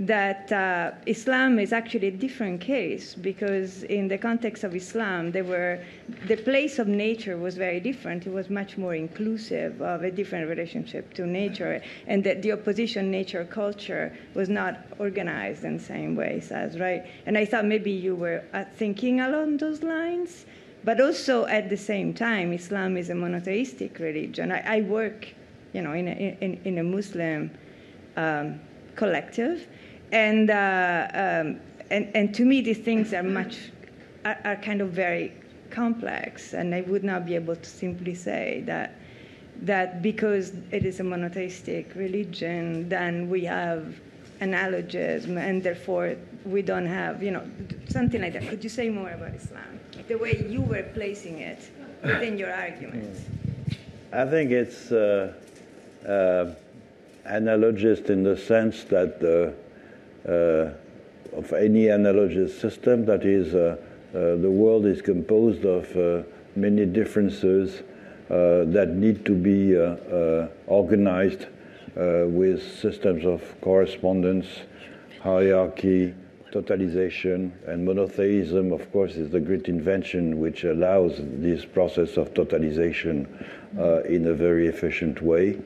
that uh, Islam is actually a different case because, in the context of Islam, there were, the place of nature was very different. It was much more inclusive of a different relationship to nature, and that the opposition nature culture was not organized in the same ways as right? And I thought maybe you were uh, thinking along those lines. But also at the same time, Islam is a monotheistic religion. I, I work, you know, in a, in, in a Muslim um, collective, and, uh, um, and and to me these things are much are, are kind of very complex, and I would not be able to simply say that that because it is a monotheistic religion, then we have analogism, and therefore we don't have, you know, something like that. Could you say more about Islam? the way you were placing it within your argument? I think it's uh, uh, analogist in the sense that uh, of any analogous system, that is, uh, uh, the world is composed of uh, many differences that need to be organized with systems of correspondence, hierarchy, totalization and monotheism, of course, is the great invention which allows this process of totalization uh, in a very efficient way.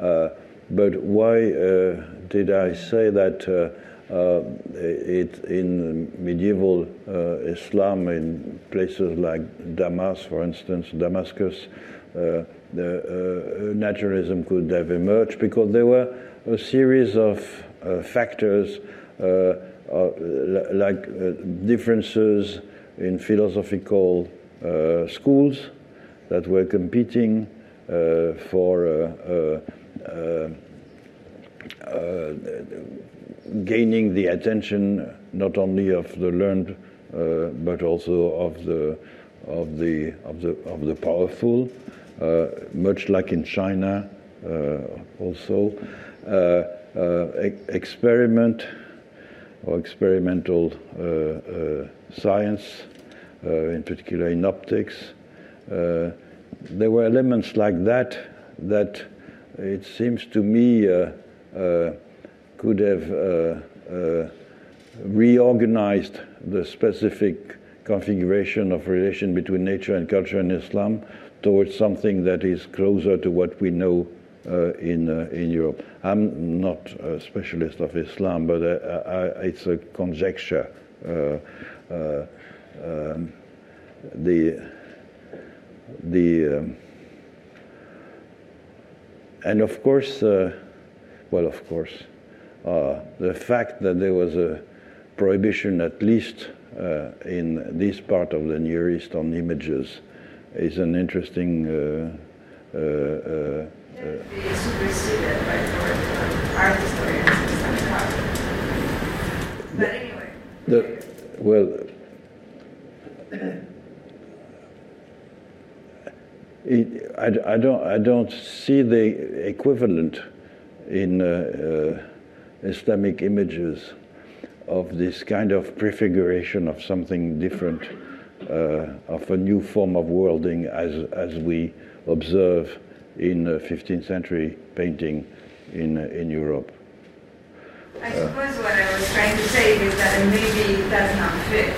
Uh, but why uh, did I say that uh, uh, Uh, it, in medieval uh, Islam, in places like Damas, for instance, Damascus, uh, the uh, naturalism could have emerged because there were a series of factors uh, like uh, differences in philosophical uh, schools that were competing for gaining the attention not only of the learned but also of the of the of the of the powerful, uh, much like in China, uh, also uh, e experiment or experimental uh, uh, science, uh, in particular in optics. there were elements like that that it seems to me could have reorganized the specific configuration of relation between nature and culture in Islam towards something that is closer to what we know uh, in uh, in Europe. I'm not a specialist of Islam, but uh, I, it's a conjecture. Um, the the um, and of course, well, of course, the fact that there was a prohibition, at least uh, in this part of the Near East, on images is an interesting uh, uh, art historians But anyway. The, well, it, I, I, don't, I don't see the equivalent in uh, uh, Islamic images of this kind of prefiguration of something different, uh, of a new form of worlding as, as we observe in 15th century painting in, in Europe. I suppose what I was trying to say is that maybe it does not fit.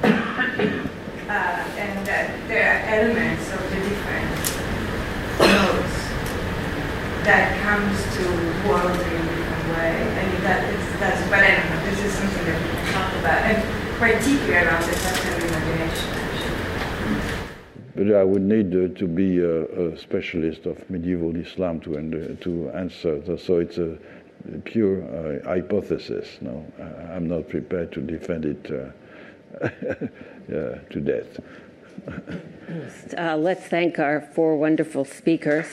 *coughs* uh, and that there are elements of the different nodes that comes to world in a different way. I mean, that is, that's, but I don't know, this is something that we can talk about, and particularly around the question of imagination, But I would need uh, to be a, a, specialist of medieval Islam to, uh, to answer. So it's a pure uh, hypothesis. No, I'm not prepared to defend it uh, *laughs* to death. *laughs* Uh, let's thank our four wonderful speakers.